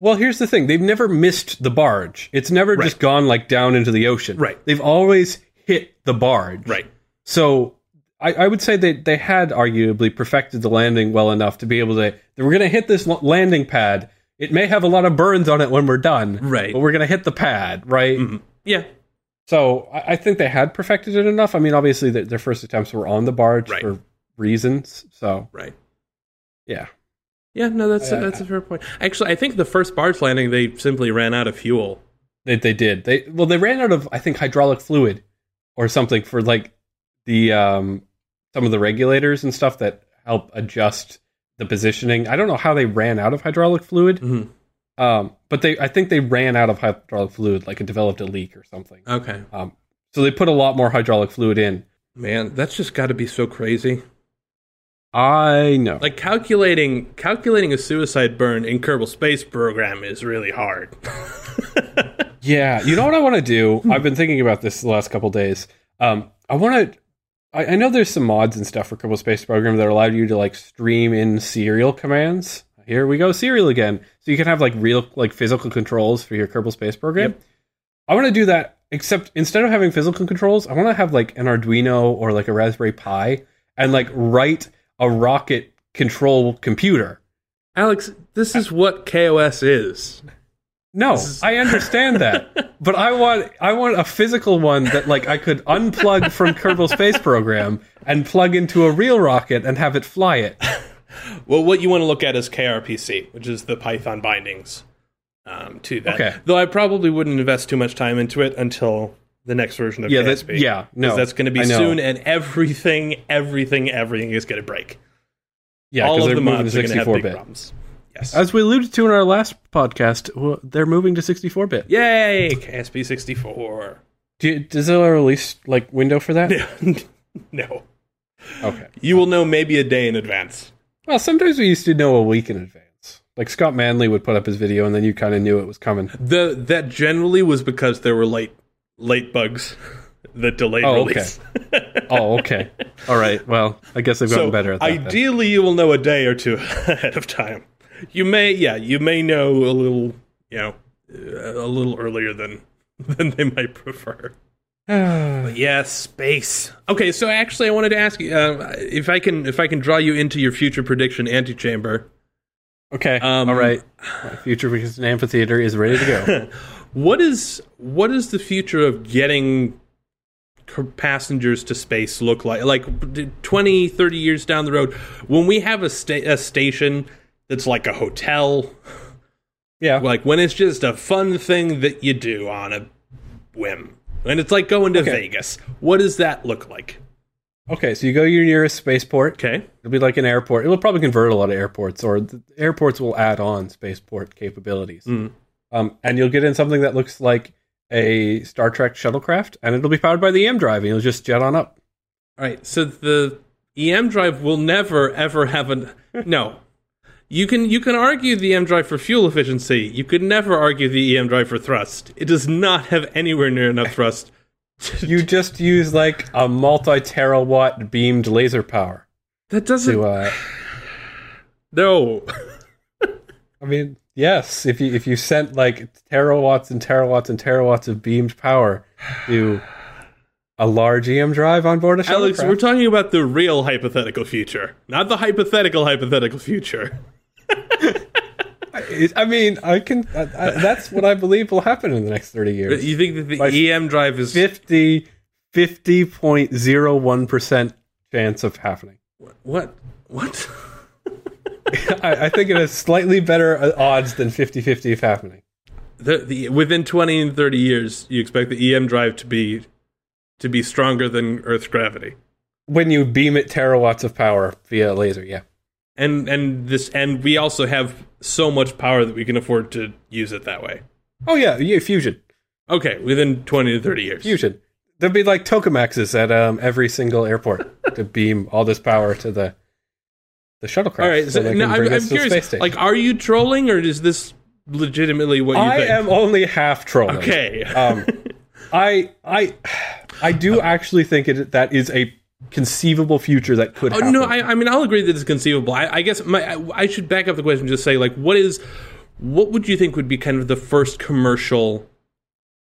Well, here's the thing. They've never missed the barge. It's never Right. just gone like down into the ocean. Right. They've always hit the barge. Right. So I, I would say they, they had arguably perfected the landing well enough to be able to. We're going to hit this landing pad. It may have a lot of burns on it when we're done. Right. But we're going to hit the pad, right? Mhm. Yeah. So I, I think they had perfected it enough. I mean, obviously, their, their first attempts were on the barge Right. for reasons. So, Right. yeah. Yeah. No, that's Uh, that's a fair point. Actually, I think the first barge landing they simply ran out of fuel. They they did. They well they ran out of I think hydraulic fluid or something for like the um some of the regulators and stuff that help adjust the positioning. I don't know how they ran out of hydraulic fluid. Mhm. Um but they I think they ran out of hydraulic fluid like it developed a leak or something. Okay. Um so they put a lot more hydraulic fluid in. Man, that's just got to be so crazy. I know. Like calculating calculating a suicide burn in Kerbal Space Program is really hard. Yeah, you know what I want to do? I've been thinking about this the last couple days. Um, I want to. I, I know there's some mods and stuff for Kerbal Space Program that allow you to like stream in serial commands. Here we go, serial again. So you can have like real, like physical controls for your Kerbal Space Program. I want to do that, except instead of having physical controls, I want to have like an Arduino or like a Raspberry Pi and like write a rocket control computer. Alex, this is what KOS is. No, I understand that, but I want I want a physical one that like I could unplug from Kerbal Space Program and plug into a real rocket and have it fly it. Well, what you want to look at is KRPC, which is the Python bindings um, to that. Okay. Though I probably wouldn't invest too much time into it until the next version of Yeah, KSP. that- yeah, no, that's going to be soon, and everything, everything, everything is going to break. Yeah, All because of they're the moving to mods are going to have 64 big bit. problems. Yes. As we alluded to in our last podcast, well, they're moving to 64 bit. Yay, KSP 64. Do, does there a release like window for that? no. Okay. You will know maybe a day in advance. Well, sometimes we used to know a week in advance. Like Scott Manley would put up his video, and then you kind of knew it was coming. The that generally was because there were late late bugs that delayed Oh, okay. Oh, okay. All right. Well, I guess they've gotten so better at that. then. ideally, you will know a day or two ahead of time. You may, yeah, you may know a little, you know, a little earlier than than they might prefer. But yeah, space. Okay, so actually, I wanted to ask you uh, if I can if I can draw you into your future prediction antechamber. okay. Um, All right. My future because an amphitheater is ready to go. What is what is the future of getting passengers to space look like like 20 30 years down the road when we have a, sta- a station that's like a hotel yeah. like when it's just a fun thing that you do on a whim and it's like going to Okay. vegas what does that look like Okay, so you go to your nearest spaceport. okay It'll be like an airport. It'll probably convert a lot of airports, or the airports will add on spaceport capabilities. Mm. Um, and you'll get in something that looks like a Star Trek shuttlecraft, and it'll be powered by the EM drive, and you'll just jet on up. All right, so the EM drive will never ever have an no. You can you can argue the EM drive for fuel efficiency. You could never argue the EM drive for thrust. It does not have anywhere near enough thrust. You just use like a multi terawatt beamed laser power That doesn't. to. Uh, no. I mean, yes, if you if you sent like terawatts and terawatts and terawatts of beamed power to a large EM drive on board a ship. Alex, we're talking about the real hypothetical future, not the hypothetical hypothetical future. I I mean, I can. I, I, that's what I believe will happen in the next thirty years. You think that the My- EM drive is 50 50.01% chance of happening. what? What? I, I think it has slightly better uh, odds than 50 50 of happening. The, the within twenty and thirty years, you expect the EM drive to be to be stronger than Earth's gravity. When you beam it terawatts of power via laser, yeah. and and this and we also have so much power that we can afford to use it that way. Oh, yeah, yeah fusion. Okay, within twenty to thirty years. Fusion. There'd be like tokamexes at um, every single airport to beam all this power to the the shuttlecraft. All right, so, they now I'm, I'm us to the space curious. Like, are you trolling or is this legitimately what you I think? am only half trolling. okay. um, I I I do actually think it, that is a conceivable future that could Oh, happen. no, I, I mean I'll agree that it's conceivable. I, I guess my I, I should back up the question and just say like, what is what would you think would be kind of the first commercial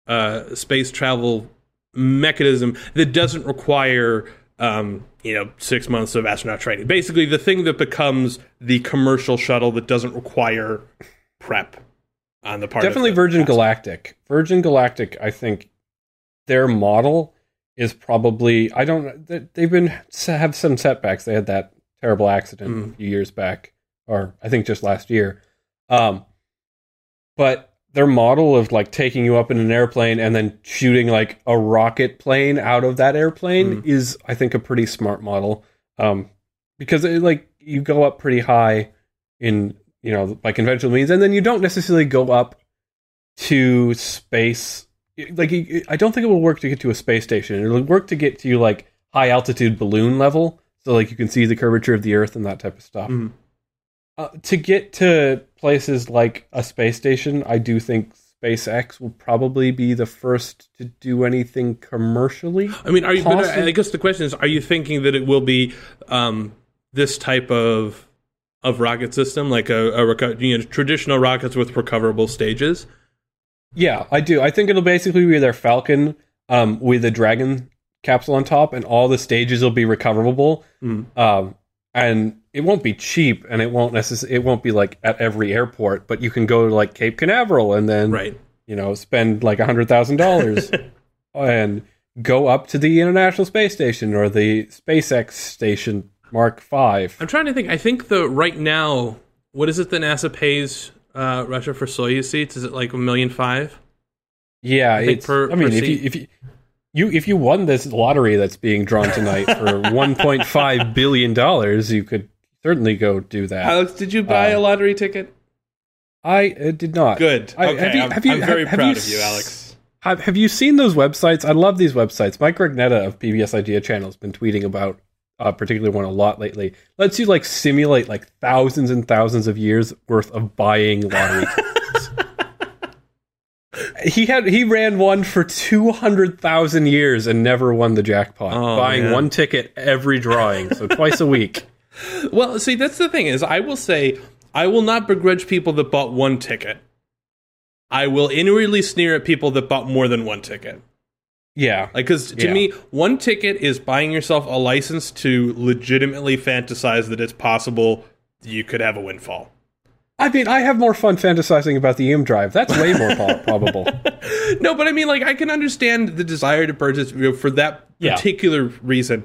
uh, space travel mechanism that doesn't require um, you know six months of astronaut training? Basically, the thing that becomes the commercial shuttle that doesn't require prep on the part. Definitely of the Virgin. Galactic. Virgin Galactic, I think their model is probably I don't they- they've been have some setbacks. They had that terrible accident Mm. a few years back or I think just last year. Um but their model of like taking you up in an airplane and then shooting like a rocket plane out of that airplane Mm. is I think a pretty smart model. Um because it, like you go up pretty high in you know by conventional means and then you don't necessarily go up to space like i don't think it will work to get to a space station it'll work to get to like high altitude balloon level so like you can see the curvature of the earth and that type of stuff Mhm. uh, to get to places like a space station i do think spacex will probably be the first to do anything commercially I mean, are you? But Possibly- I guess the question is: Are you thinking that it will be um, this type of of rocket system, like a, a reco- you know, traditional rockets with recoverable stages? Yeah, I do. I think it'll basically be their Falcon um, with a Dragon capsule on top, and all the stages will be recoverable. Mm. Um, and it won't be cheap, and it won't necess- It won't be like at every airport, but you can go to like Cape Canaveral and then Right. you know spend like a hundred thousand dollars and go up to the International Space Station or the SpaceX Station Mark Five. I'm trying to think. I think the right now, what is it that NASA pays uh, Russia for Soyuz seats? Is it like a million five? Yeah, think it's. per- I mean, per if you, if you you if you won this lottery that's being drawn tonight for 1.5 billion dollars, you could certainly go do that. Alex, did you buy Uh, a lottery ticket? I uh, did not. Good. I- okay, have you- I'm, have you- I'm very have proud you of you, Alex. Have, have you seen those websites? I love these websites. Mike Rugnetta of PBS Idea Channel has been tweeting about uh, particularly one a lot lately. Lets you like simulate like thousands and thousands of years worth of buying lottery tickets. he had he ran one for two hundred thousand years and never won the jackpot. Oh, buying man. one ticket every drawing, so twice a week. Well, see, that's the thing is, I will say, I will not begrudge people that bought one ticket. I will inwardly sneer at people that bought more than one ticket. Yeah, Like, because to Yeah. me, one ticket is buying yourself a license to legitimately fantasize that it's possible you could have a windfall. I mean, I have more fun fantasizing about the EM drive. That's way more po- probable. No, but I mean, like, I can understand the desire to purchase you know, for that Yeah. particular reason.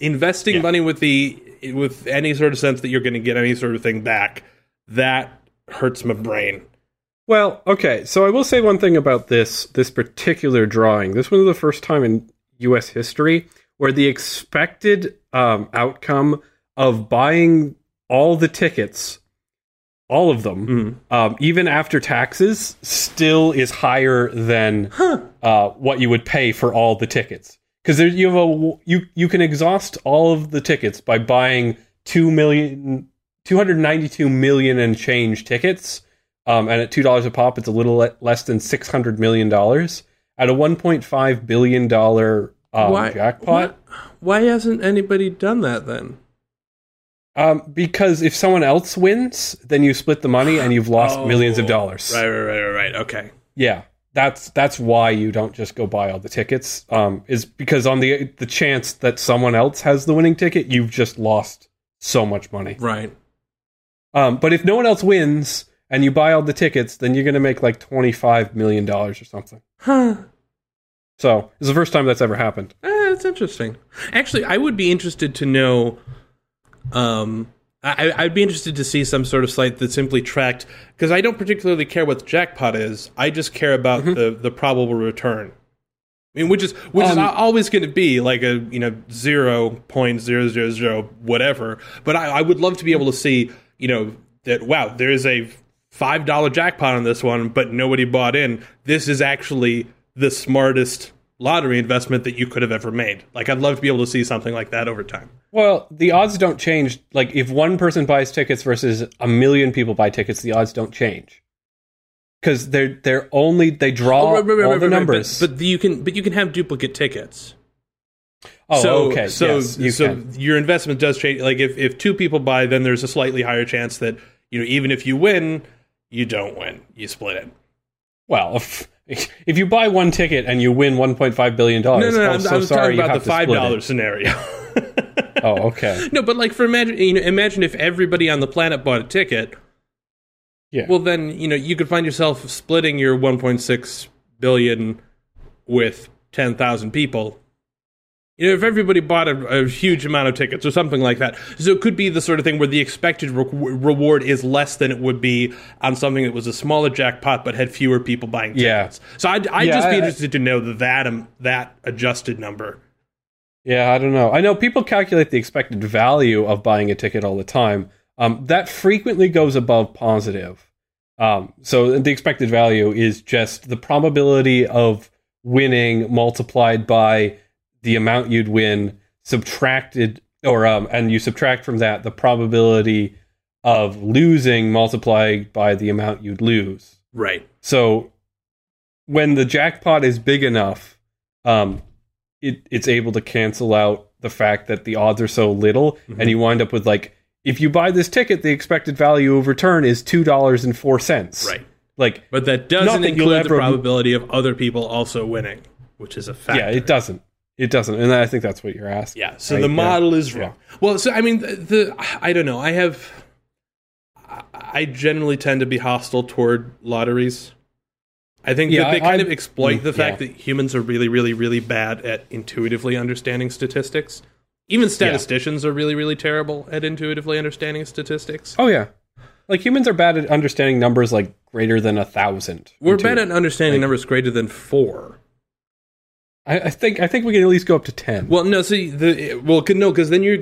Investing Yeah. money with the with any sort of sense that you're going to get any sort of thing back that hurts my brain. Well, okay. So I will say one thing about this this particular drawing. This was the first time in U.S. history where the expected um, outcome of buying all the tickets all of them, um, even after taxes, still is higher than uh, what you would pay for all the tickets. Because you have a you you can exhaust all of the tickets by buying two million, two hundred ninety two million and change tickets, um, and at two dollars a pop, it's a little le- less than six hundred million dollars. At a one point five billion dollar um, Why- jackpot, Why hasn't anybody done that then? Um, because if someone else wins, then you split the money and you've lost millions of dollars. Right, right, right, right, right. Okay. Yeah, that's that's why you don't just go buy all the tickets. Um, is because on the the chance that someone else has the winning ticket, you've just lost so much money. Right. Um, but if no one else wins and you buy all the tickets, then you're gonna make like twenty five million dollars or something. Huh. So it's the first time that's ever happened. Eh, that's interesting. Actually, I would be interested to know. Um, I, I'd be interested to see some sort of site that simply tracked because I don't particularly care what the jackpot is. I just care about Mm-hmm. the the probable return. I mean, which is which is Um, always going to be like a you know zero point zero zero zero whatever. But I, I would love to be able to see you know that wow there is a five dollar jackpot on this one, but nobody bought in. This is actually the smartest lottery investment that you could have ever made. Like I'd love to be able to see something like that over time. Well, the odds don't change. Like if one person buys tickets versus a million people buy tickets, the odds don't change because they're they're only they draw Oh, right, right, right, all right, the right, numbers. but, but you can but you can have duplicate tickets. oh, so, okay. So, yes, you so can. your investment does change. Like if, if two people buy, then there's a slightly higher chance that you know even if you win, you don't win. You split it. Well, if, if you buy one ticket and you win one point five billion dollars, no, no. oh, I'm, so I'm sorry, talking about the five dollar scenario. Oh, okay. no, but like for imagine you know imagine if everybody on the planet bought a ticket. Yeah. Well, then you know you could find yourself splitting your 1.6 billion with 10,000 people. You know, if everybody bought a, a huge amount of tickets or something like that, so it could be the sort of thing where the expected re- reward is less than it would be on something that was a smaller jackpot but had fewer people buying tickets. Yeah. So I'd, I'd Yeah, just be I- I- interested to know that that, um, that adjusted number. Yeah, I don't know. I know people calculate the expected value of buying a ticket all the time. Um, that frequently goes above positive. Um, so the expected value is just the probability of winning multiplied by the amount you'd win subtracted, or um, and you subtract from that the probability of losing multiplied by the amount you'd lose. Right. So when the jackpot is big enough, um, it, it's able to cancel out the fact that the odds are so little, and you wind up with like, if you buy this ticket, the expected value of return is two dollars and four cents. Right. Like, But that doesn't include the probability of other people also winning, which is a fact. yeah, it doesn't. It doesn't, and I think that's what you're asking. Yeah. So right? the Yeah. model is Yeah. wrong. Well, so I mean, the, the I don't know. I have. I- I generally tend to be hostile toward lotteries. I think Yeah, that they kind I- of exploit mm, the fact yeah. that humans are really, really, really bad at intuitively understanding statistics. Even statisticians are really, really terrible at intuitively understanding statistics. Oh yeah, like humans are bad at understanding numbers like greater than a thousand. We're bad at understanding like- numbers greater than four. I, I think I think we can at least go up to ten. Well, no, see the well, no, because then you're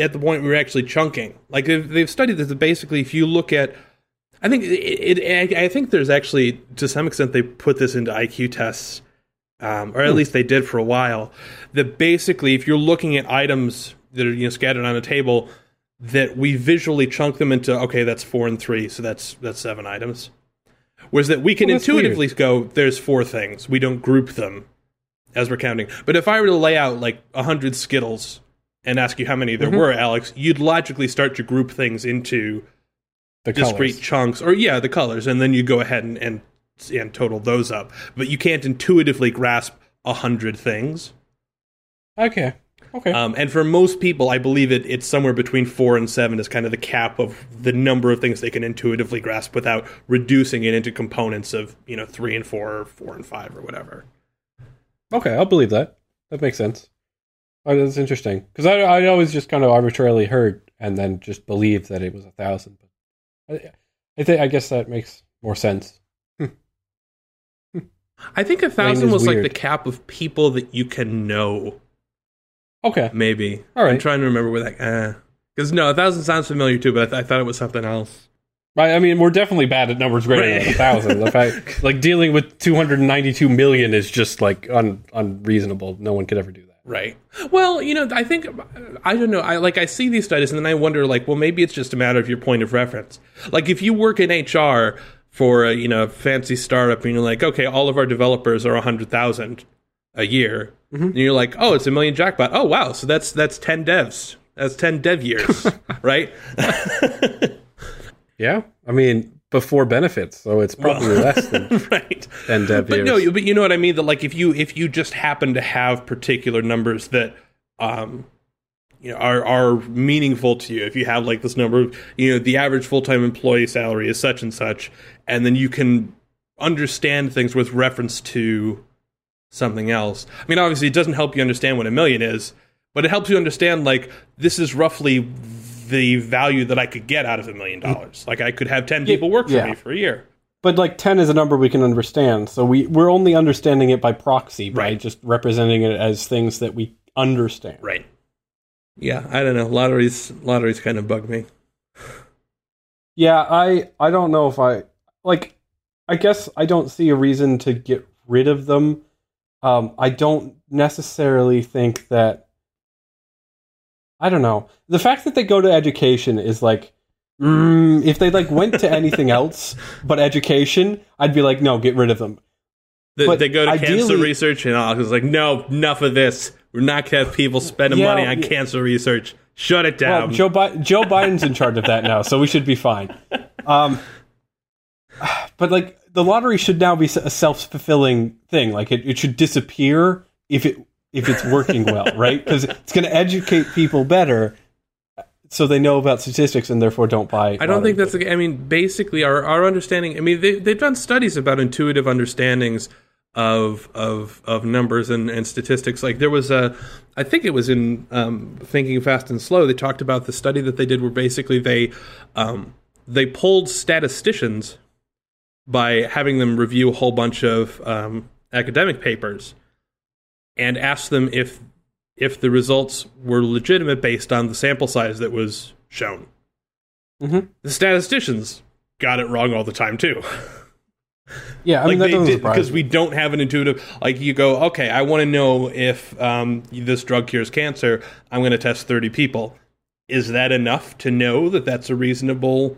at the point where you're actually chunking. Like they've, they've studied this. that Basically, if you look at, I think it, it, I think there's actually to some extent they put this into IQ tests, um, or at least they did for a while. That basically, if you're looking at items that are you know scattered on a table, that we visually chunk them into okay, that's four and three, so that's that's seven items. Whereas that we can Well, intuitively go, there's four things. We don't group them as we're counting. But if I were to lay out like a hundred Skittles and ask you how many Mm-hmm. there were, Alex, you'd logically start to group things into the discrete colors. chunks, or yeah, the colors, and then you go ahead and and, and total those up. But you can't intuitively grasp a hundred things. Okay. Okay. Um, and for most people, I believe it, it's somewhere between four and seven is kind of the cap of the number of things they can intuitively grasp without reducing it into components of you know three and four, or four and five, or whatever. Okay, I'll believe that. That makes sense. Oh, that's interesting because I I always just kind of arbitrarily heard and then just believed that it was a thousand. But I, I think I guess that makes more sense. Hmm. I think a thousand was like the cap of people that you can know. Okay, Maybe. All right. I'm trying to remember where that. Eh. Because no, a thousand sounds familiar too, but I, th- I thought it was something else. I I mean, we're definitely bad at numbers greater Right. than a thousand. The fact, like dealing with 292 million is just like un, unreasonable. No one could ever do that. Right. Well, you know, I think I don't know. I like I see these studies and then I wonder, like, well, maybe it's just a matter of your point of reference. Like, if you work in HR for a you know fancy startup and you're like, okay, all of our developers are a hundred thousand a year, mm-hmm. and you're like, oh, it's a million jackpot. Oh, wow, so that's that's ten devs. That's ten dev years, right? Yeah, I mean, before benefits, so it's probably less than right. 10 dev but years. no, but you know what I mean. That like if you if you just happen to have particular numbers that um you know are are meaningful to you, if you have like this number, of, you know, the average full time employee salary is such and such, and then you can understand things with reference to something else. I mean, obviously, it doesn't help you understand what a million is, but it helps you understand like this is roughly the value that I could get out of a million dollars. Like I could have ten people work for yeah. me for a year. But like 10 is a number we can understand. So we, we're only understanding it by proxy, by Right. just representing it as things that we understand. Right. Yeah, I don't know. Lotteries lotteries kind of bug me. Yeah, I I don't know if I like I guess I don't see a reason to get rid of them. Um I don't necessarily think that I don't know. The fact that they go to education is like mm, if they like went to anything else but education, I'd be like no, get rid of them. They, But they go to cancer ideally- research and all. It's like, no, enough of this. We're not gonna have people spending Yeah, money on yeah. cancer research. Shut it Well, down. Joe Bi- Joe Biden's in charge of that now, so we should be fine. Um, but like the lottery should now be a self fulfilling thing. Like it, it should disappear if it if it's working well, right? Because it's going to educate people better, so they know about statistics and therefore don't buy. I don't think that's the. I mean, basically, our our understanding. I mean, they they've done studies about intuitive understandings of of of numbers and, and statistics. Like there was a, I think it was in um, Thinking Fast and Slow. They talked about the study that they did, where basically they um, they polled statisticians by having them review a whole bunch of um, academic papers and asked them if if the results were legitimate based on the sample size that was shown. Mhm. The statisticians got it wrong all the time too. Yeah, I mean that they did because we don't have an intuitive. Like you go, okay, I want to know if um, this drug cures cancer. I'm going to test 30 people. Is that enough to know that that's a reasonable?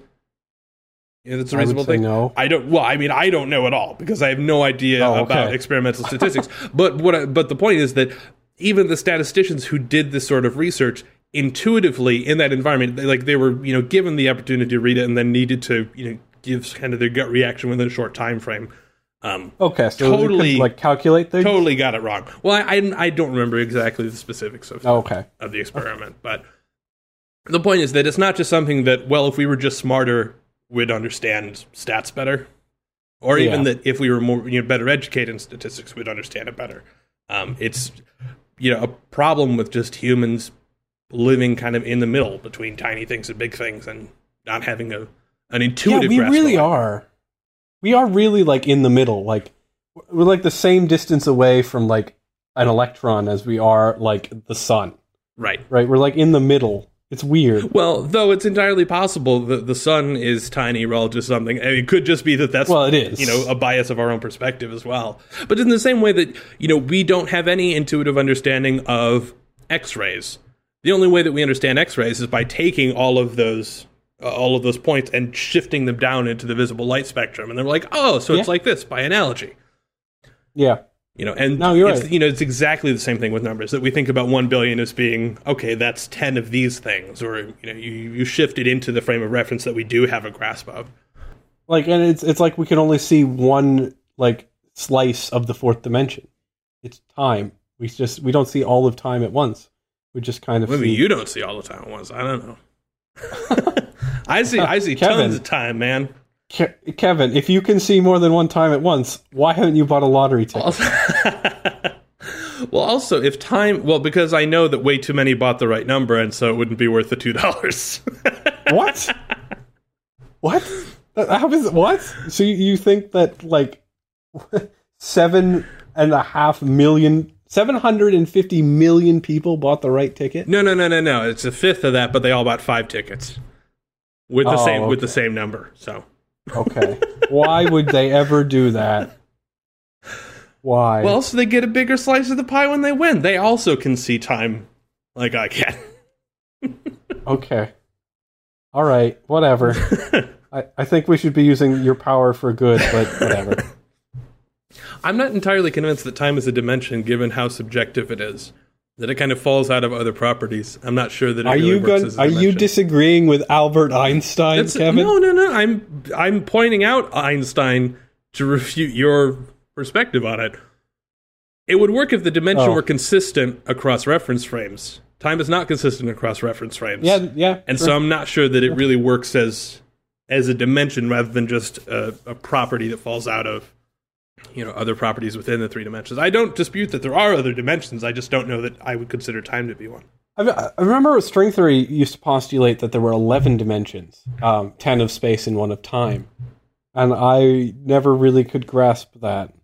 Yeah, that's a reasonable thing. no. I don't. Well, I mean, I don't know at all because I have no idea Oh, okay. about experimental statistics. But what? I, but the point is that even the statisticians who did this sort of research intuitively in that environment, they, like they were, you know, given the opportunity to read it and then needed to, you know, give kind of their gut reaction within a short time frame. Um, Okay, so they could, totally- like calculate things. totally got it wrong. Well, I, I I don't remember exactly the specifics of Okay, of the experiment, but the point is that it's not just something that well, if we were just smarter, we'd understand stats better, or even Yeah. that if we were more you know better educated in statistics, we'd understand it better. Um, it's you know a problem with just humans living kind of in the middle between tiny things and big things, and not having a an intuitive. yeah, we really are. We are really like in the middle. Like we're like the same distance away from like an electron as we are like the sun. right. Right? We're like in the middle. It's weird. Well, though it's entirely possible that the sun is tiny relative to something. I mean, it could just be that that's Well, it is. you know a bias of our own perspective as well. But in the same way that you know we don't have any intuitive understanding of X-rays. The only way that we understand X-rays is by taking all of those uh, all of those points and shifting them down into the visible light spectrum, and they're like, oh, so it's like this by analogy. Yeah. You know, and No, you're it's, right. you know, it's exactly the same thing with numbers that we think about one billion as being okay. That's ten of these things, or you know, you you shift it into the frame of reference that we do have a grasp of. Like and it's it's like we can only see one like slice of the fourth dimension. It's time. We just we don't see all of time at once. We just kind of Maybe see you don't see all the time at once. I don't know. I see. I see Kevin. tons of time, man. Ke- Kevin, if you can see more than one time at once, why haven't you bought a lottery ticket? Also, well, also if time, well, because I know that way too many bought the right number, and so it wouldn't be worth the two dollars. what? What? How is what? So you, think that like seven and a half million, seven hundred and fifty million people bought the right ticket? no, no, no, no, no. It's a fifth of that, but they all bought five tickets. with the Oh, same with the same number. So Okay. Why would they ever do that? Why? well, so they get a bigger slice of the pie when they win. They also can see time like I can. okay. All right. Whatever. I, I think we should be using your power for good, but whatever. I'm not entirely convinced that time is a dimension, given how subjective it is. That it kind of falls out of other properties. I'm not sure that it Are really you works a Are you disagreeing with Albert Einstein, That's- Kevin? No, no, no. I'm I'm pointing out Einstein to refute your perspective on it. It would work if the dimension Oh. were consistent across reference frames. Time is not consistent across reference frames. Yeah, yeah. and sure. so I'm not sure that it really works as as a dimension rather than just a, a property that falls out of you know other properties within the three dimensions. I don't dispute that there are other dimensions. I just don't know that I would consider time to be one. I, remember string theory used to postulate that there were 11 dimensions, um, 10 of space and one of time. And I never really could grasp that.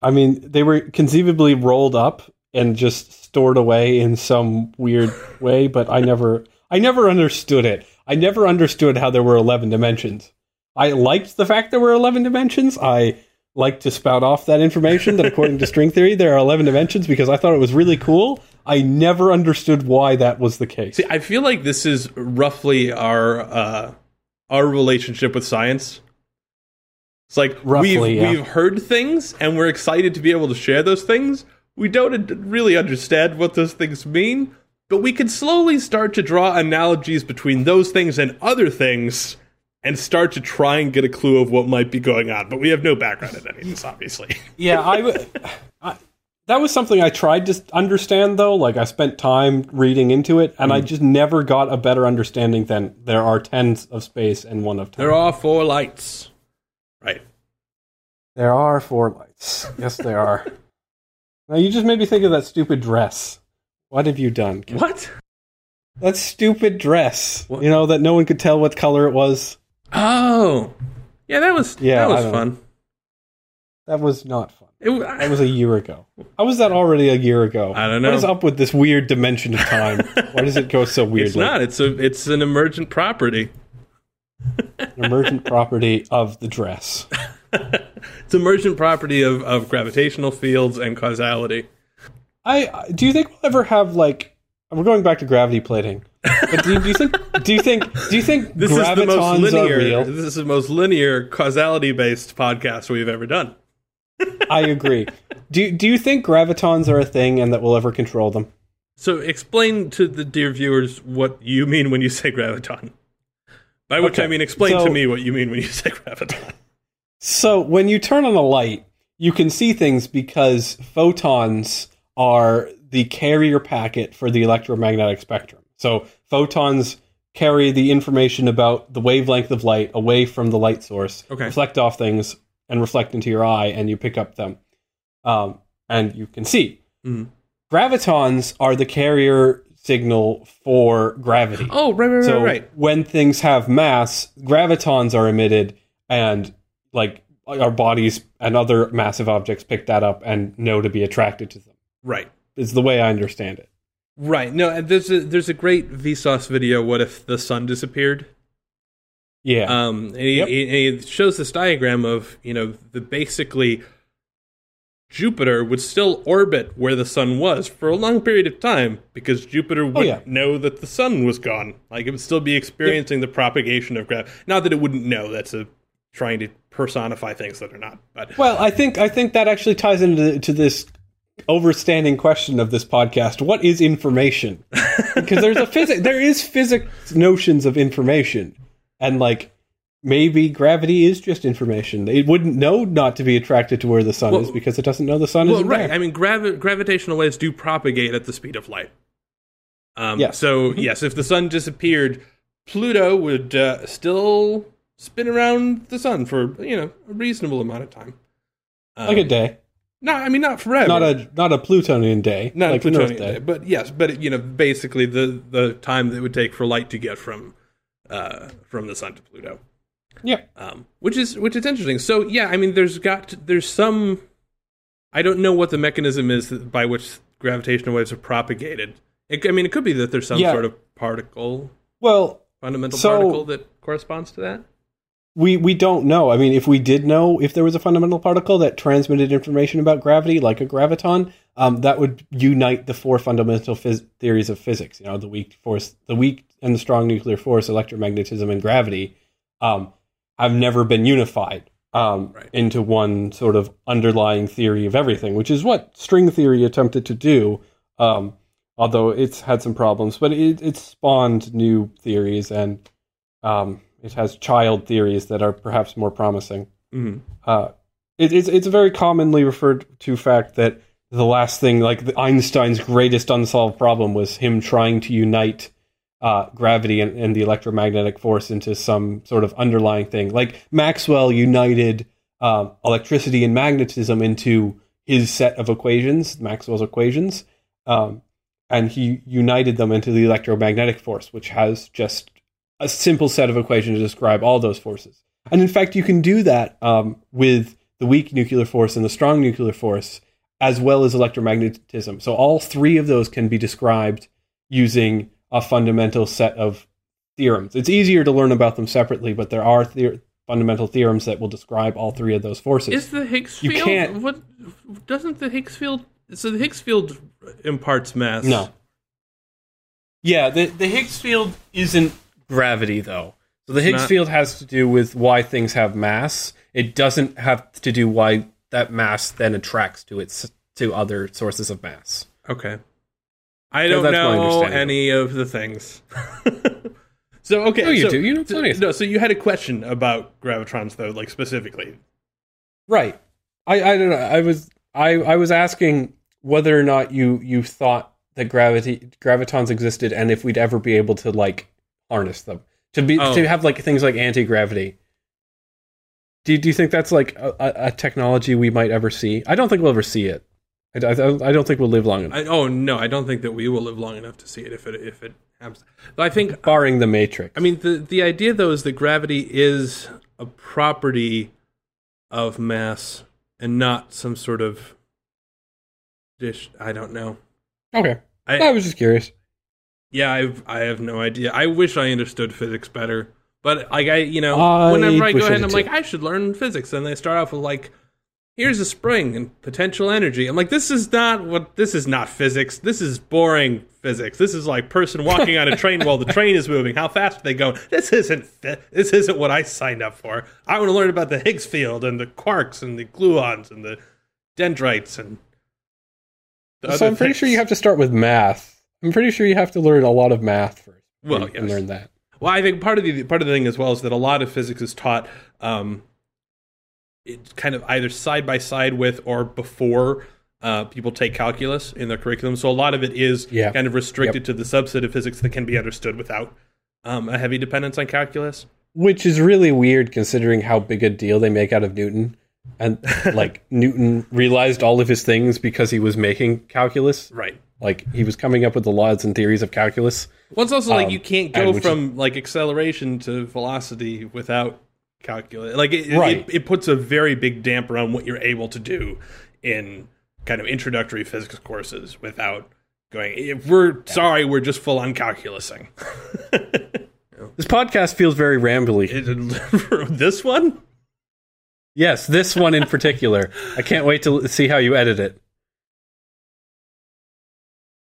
I mean, they were conceivably rolled up and just stored away in some weird way, but I never I never understood it. I never understood how there were 11 dimensions. I liked the fact there were 11 dimensions. I liked to spout off that information that according to string theory there are 11 dimensions because I thought it was really cool. I never understood why that was the case. See, I feel like this is roughly our uh, our relationship with science. It's like Roughly, we've yeah. we've heard things and we're excited to be able to share those things. We don't really understand what those things mean, but we can slowly start to draw analogies between those things and other things and start to try and get a clue of what might be going on. But we have no background in any of this, obviously. Yeah, I, w- I- that was something I tried to understand though. Like I spent time reading into it, and I mm. just never got a better understanding than there are tens of space and one of time. there are four lights, right? There are four lights. Yes, there are. now you just made me think of that stupid dress. What have you done? What? That stupid dress. What? You know that no one could tell what color it was. Oh, yeah, that was Yeah, that was fun. That was not fun. It, w- That was a year ago. How was that already a year ago? I don't know. What is up with this weird dimension of time? Why does it go so weirdly? It's not. It's a. It's an emergent property. An emergent property of the dress. It's emergent property of, of gravitational fields and causality. I I- do you think we'll ever have like we're going back to gravity plating, but do you, do you think do you think do you think This is the most gravitons are linear. This is the most linear causality based podcast we've ever done. I agree. Do do you think gravitons are a thing and that we'll ever control them? So explain to the dear viewers what you mean when you say graviton. By which Okay, I mean explain so- to me what you mean when you say graviton. So when you turn on a light, you can see things because photons are the carrier packet for the electromagnetic spectrum. So photons carry the information about the wavelength of light away from the light source, Okay. reflect off things, and reflect into your eye, and you pick up them, um, and you can see. Mhm. Gravitons are the carrier signal for gravity. Oh, right, right, right, So right. when things have mass, gravitons are emitted, and like our bodies and other massive objects pick that up and know to be attracted to them. Right. Is the way I understand it. Right. No, and there's a there's a great Vsauce video. What if the sun disappeared? Yeah. Um, and he, Yep. he, and he shows this diagram of you know the basically Jupiter would still orbit where the sun was for a long period of time because Jupiter wouldn't Oh, yeah. know that the sun was gone. Like it would still be experiencing the propagation of gravity. Not that it wouldn't know. That's a trying to personify things that are not. But well, I think I think that actually ties into to this overstanding question of this podcast. What is information? Because there's a physics there is physics notions of information. And like maybe gravity is just information. It wouldn't know not to be attracted to where the sun Well- is because it doesn't know the sun well, is right. there. I mean, gravi- gravitational waves do propagate at the speed of light. Um, Yes. So yes, if the sun disappeared, Pluto would uh, still spin around the sun for you know a reasonable amount of time. Um, like a day. No, I mean not forever. Not a not a Plutonian day. not like a plutonian day. day, but yes, but you know basically the the time that it would take for light to get from uh, from the sun to Pluto. Yeah. um, which is which is interesting. So yeah, I mean, there's got there's some. I don't know what the mechanism is by which gravitational waves are propagated. It, I mean, it could be that there's some Yeah. sort of particle. Well, fundamental So- particle that corresponds to that? We we don't know. I mean, if we did know if there was a fundamental particle that transmitted information about gravity, like a graviton, um, that would unite the four fundamental phys- theories of physics. You know, the weak force, the weak and the strong nuclear force, electromagnetism, and gravity, um, have never been unified um, Right. into one sort of underlying theory of everything, which is what string theory attempted to do. Um, although it's had some problems, but it, it spawned new theories and um, it has child theories that are perhaps more promising. Mhm. Uh, it, it's it's a very commonly referred to fact that the last thing, like the, Einstein's greatest unsolved problem, was him trying to unite uh, gravity and, and the electromagnetic force into some sort of underlying thing. Like Maxwell united um, electricity and magnetism into his set of equations, Maxwell's equations, um, and he united them into the electromagnetic force, which has just a simple set of equations to describe all those forces. And in fact, you can do that um, with the weak nuclear force and the strong nuclear force, as well as electromagnetism. So all three of those can be described using a fundamental set of theorems. It's easier to learn about them separately, but there are the- fundamental theorems that will describe all three of those forces. Is the Higgs You field can't- what doesn't the Higgs field so the Higgs field imparts mass. No. Yeah, the the Higgs field isn't gravity though. So the Higgs not- field has to do with why things have mass. It doesn't have to do why that mass then attracts to its to other sources of mass. Okay. I don't know any of the things. so okay, No, you so, do. You know plenty No, so you had a question about gravitons though, like specifically. Right. I, I don't know. I was I, I was asking whether or not you you thought that gravity gravitons existed and if we'd ever be able to like harness them to be Oh. to have like things like anti gravity. Do you, do you think that's like a, a, technology we might ever see? I don't think we'll ever see it. I, I, I don't think we'll live long enough, I, oh no, I don't think that we will live long enough to see it if it if it happens. But I think barring the Matrix. I mean the the idea though is that gravity is a property of mass and not some sort of dish. I don't know. okay. I, I was just curious. Yeah, I've I have no idea. I wish I understood physics better. But like I you know, I whenever I go ahead and I'm like. I should learn physics, and they start off with like here's a spring and potential energy. I'm like, this is not what this is not physics. This is boring physics. This is like person walking on a train while the train is moving. How fast are they going? This isn't this isn't what I signed up for. I want to learn about the Higgs field and the quarks and the gluons and the dendrites and the So I'm pretty things. sure you have to start with math. I'm pretty sure you have to learn a lot of math first. Well, yes. learn that. Well, I think part of the part of the thing as well is that a lot of physics is taught um, it's kind of either side by side with or before uh, people take calculus in their curriculum. So a lot of it is Yeah. kind of restricted to the subset of physics that can be understood without um, a heavy dependence on calculus. Which is really weird considering how big a deal they make out of Newton. And like Newton realized all of his things because he was making calculus. Right. Like he was coming up with the laws and theories of calculus. Well, it's also like Um, you can't go from like acceleration to velocity without calculus. Like it, Right. it, it puts a very big damper on what you're able to do in kind of introductory physics courses without going. If we're sorry, we're just full on calculusing. This podcast feels very rambly. It- this one, yes, this one in particular. I can't wait to see how you edit it.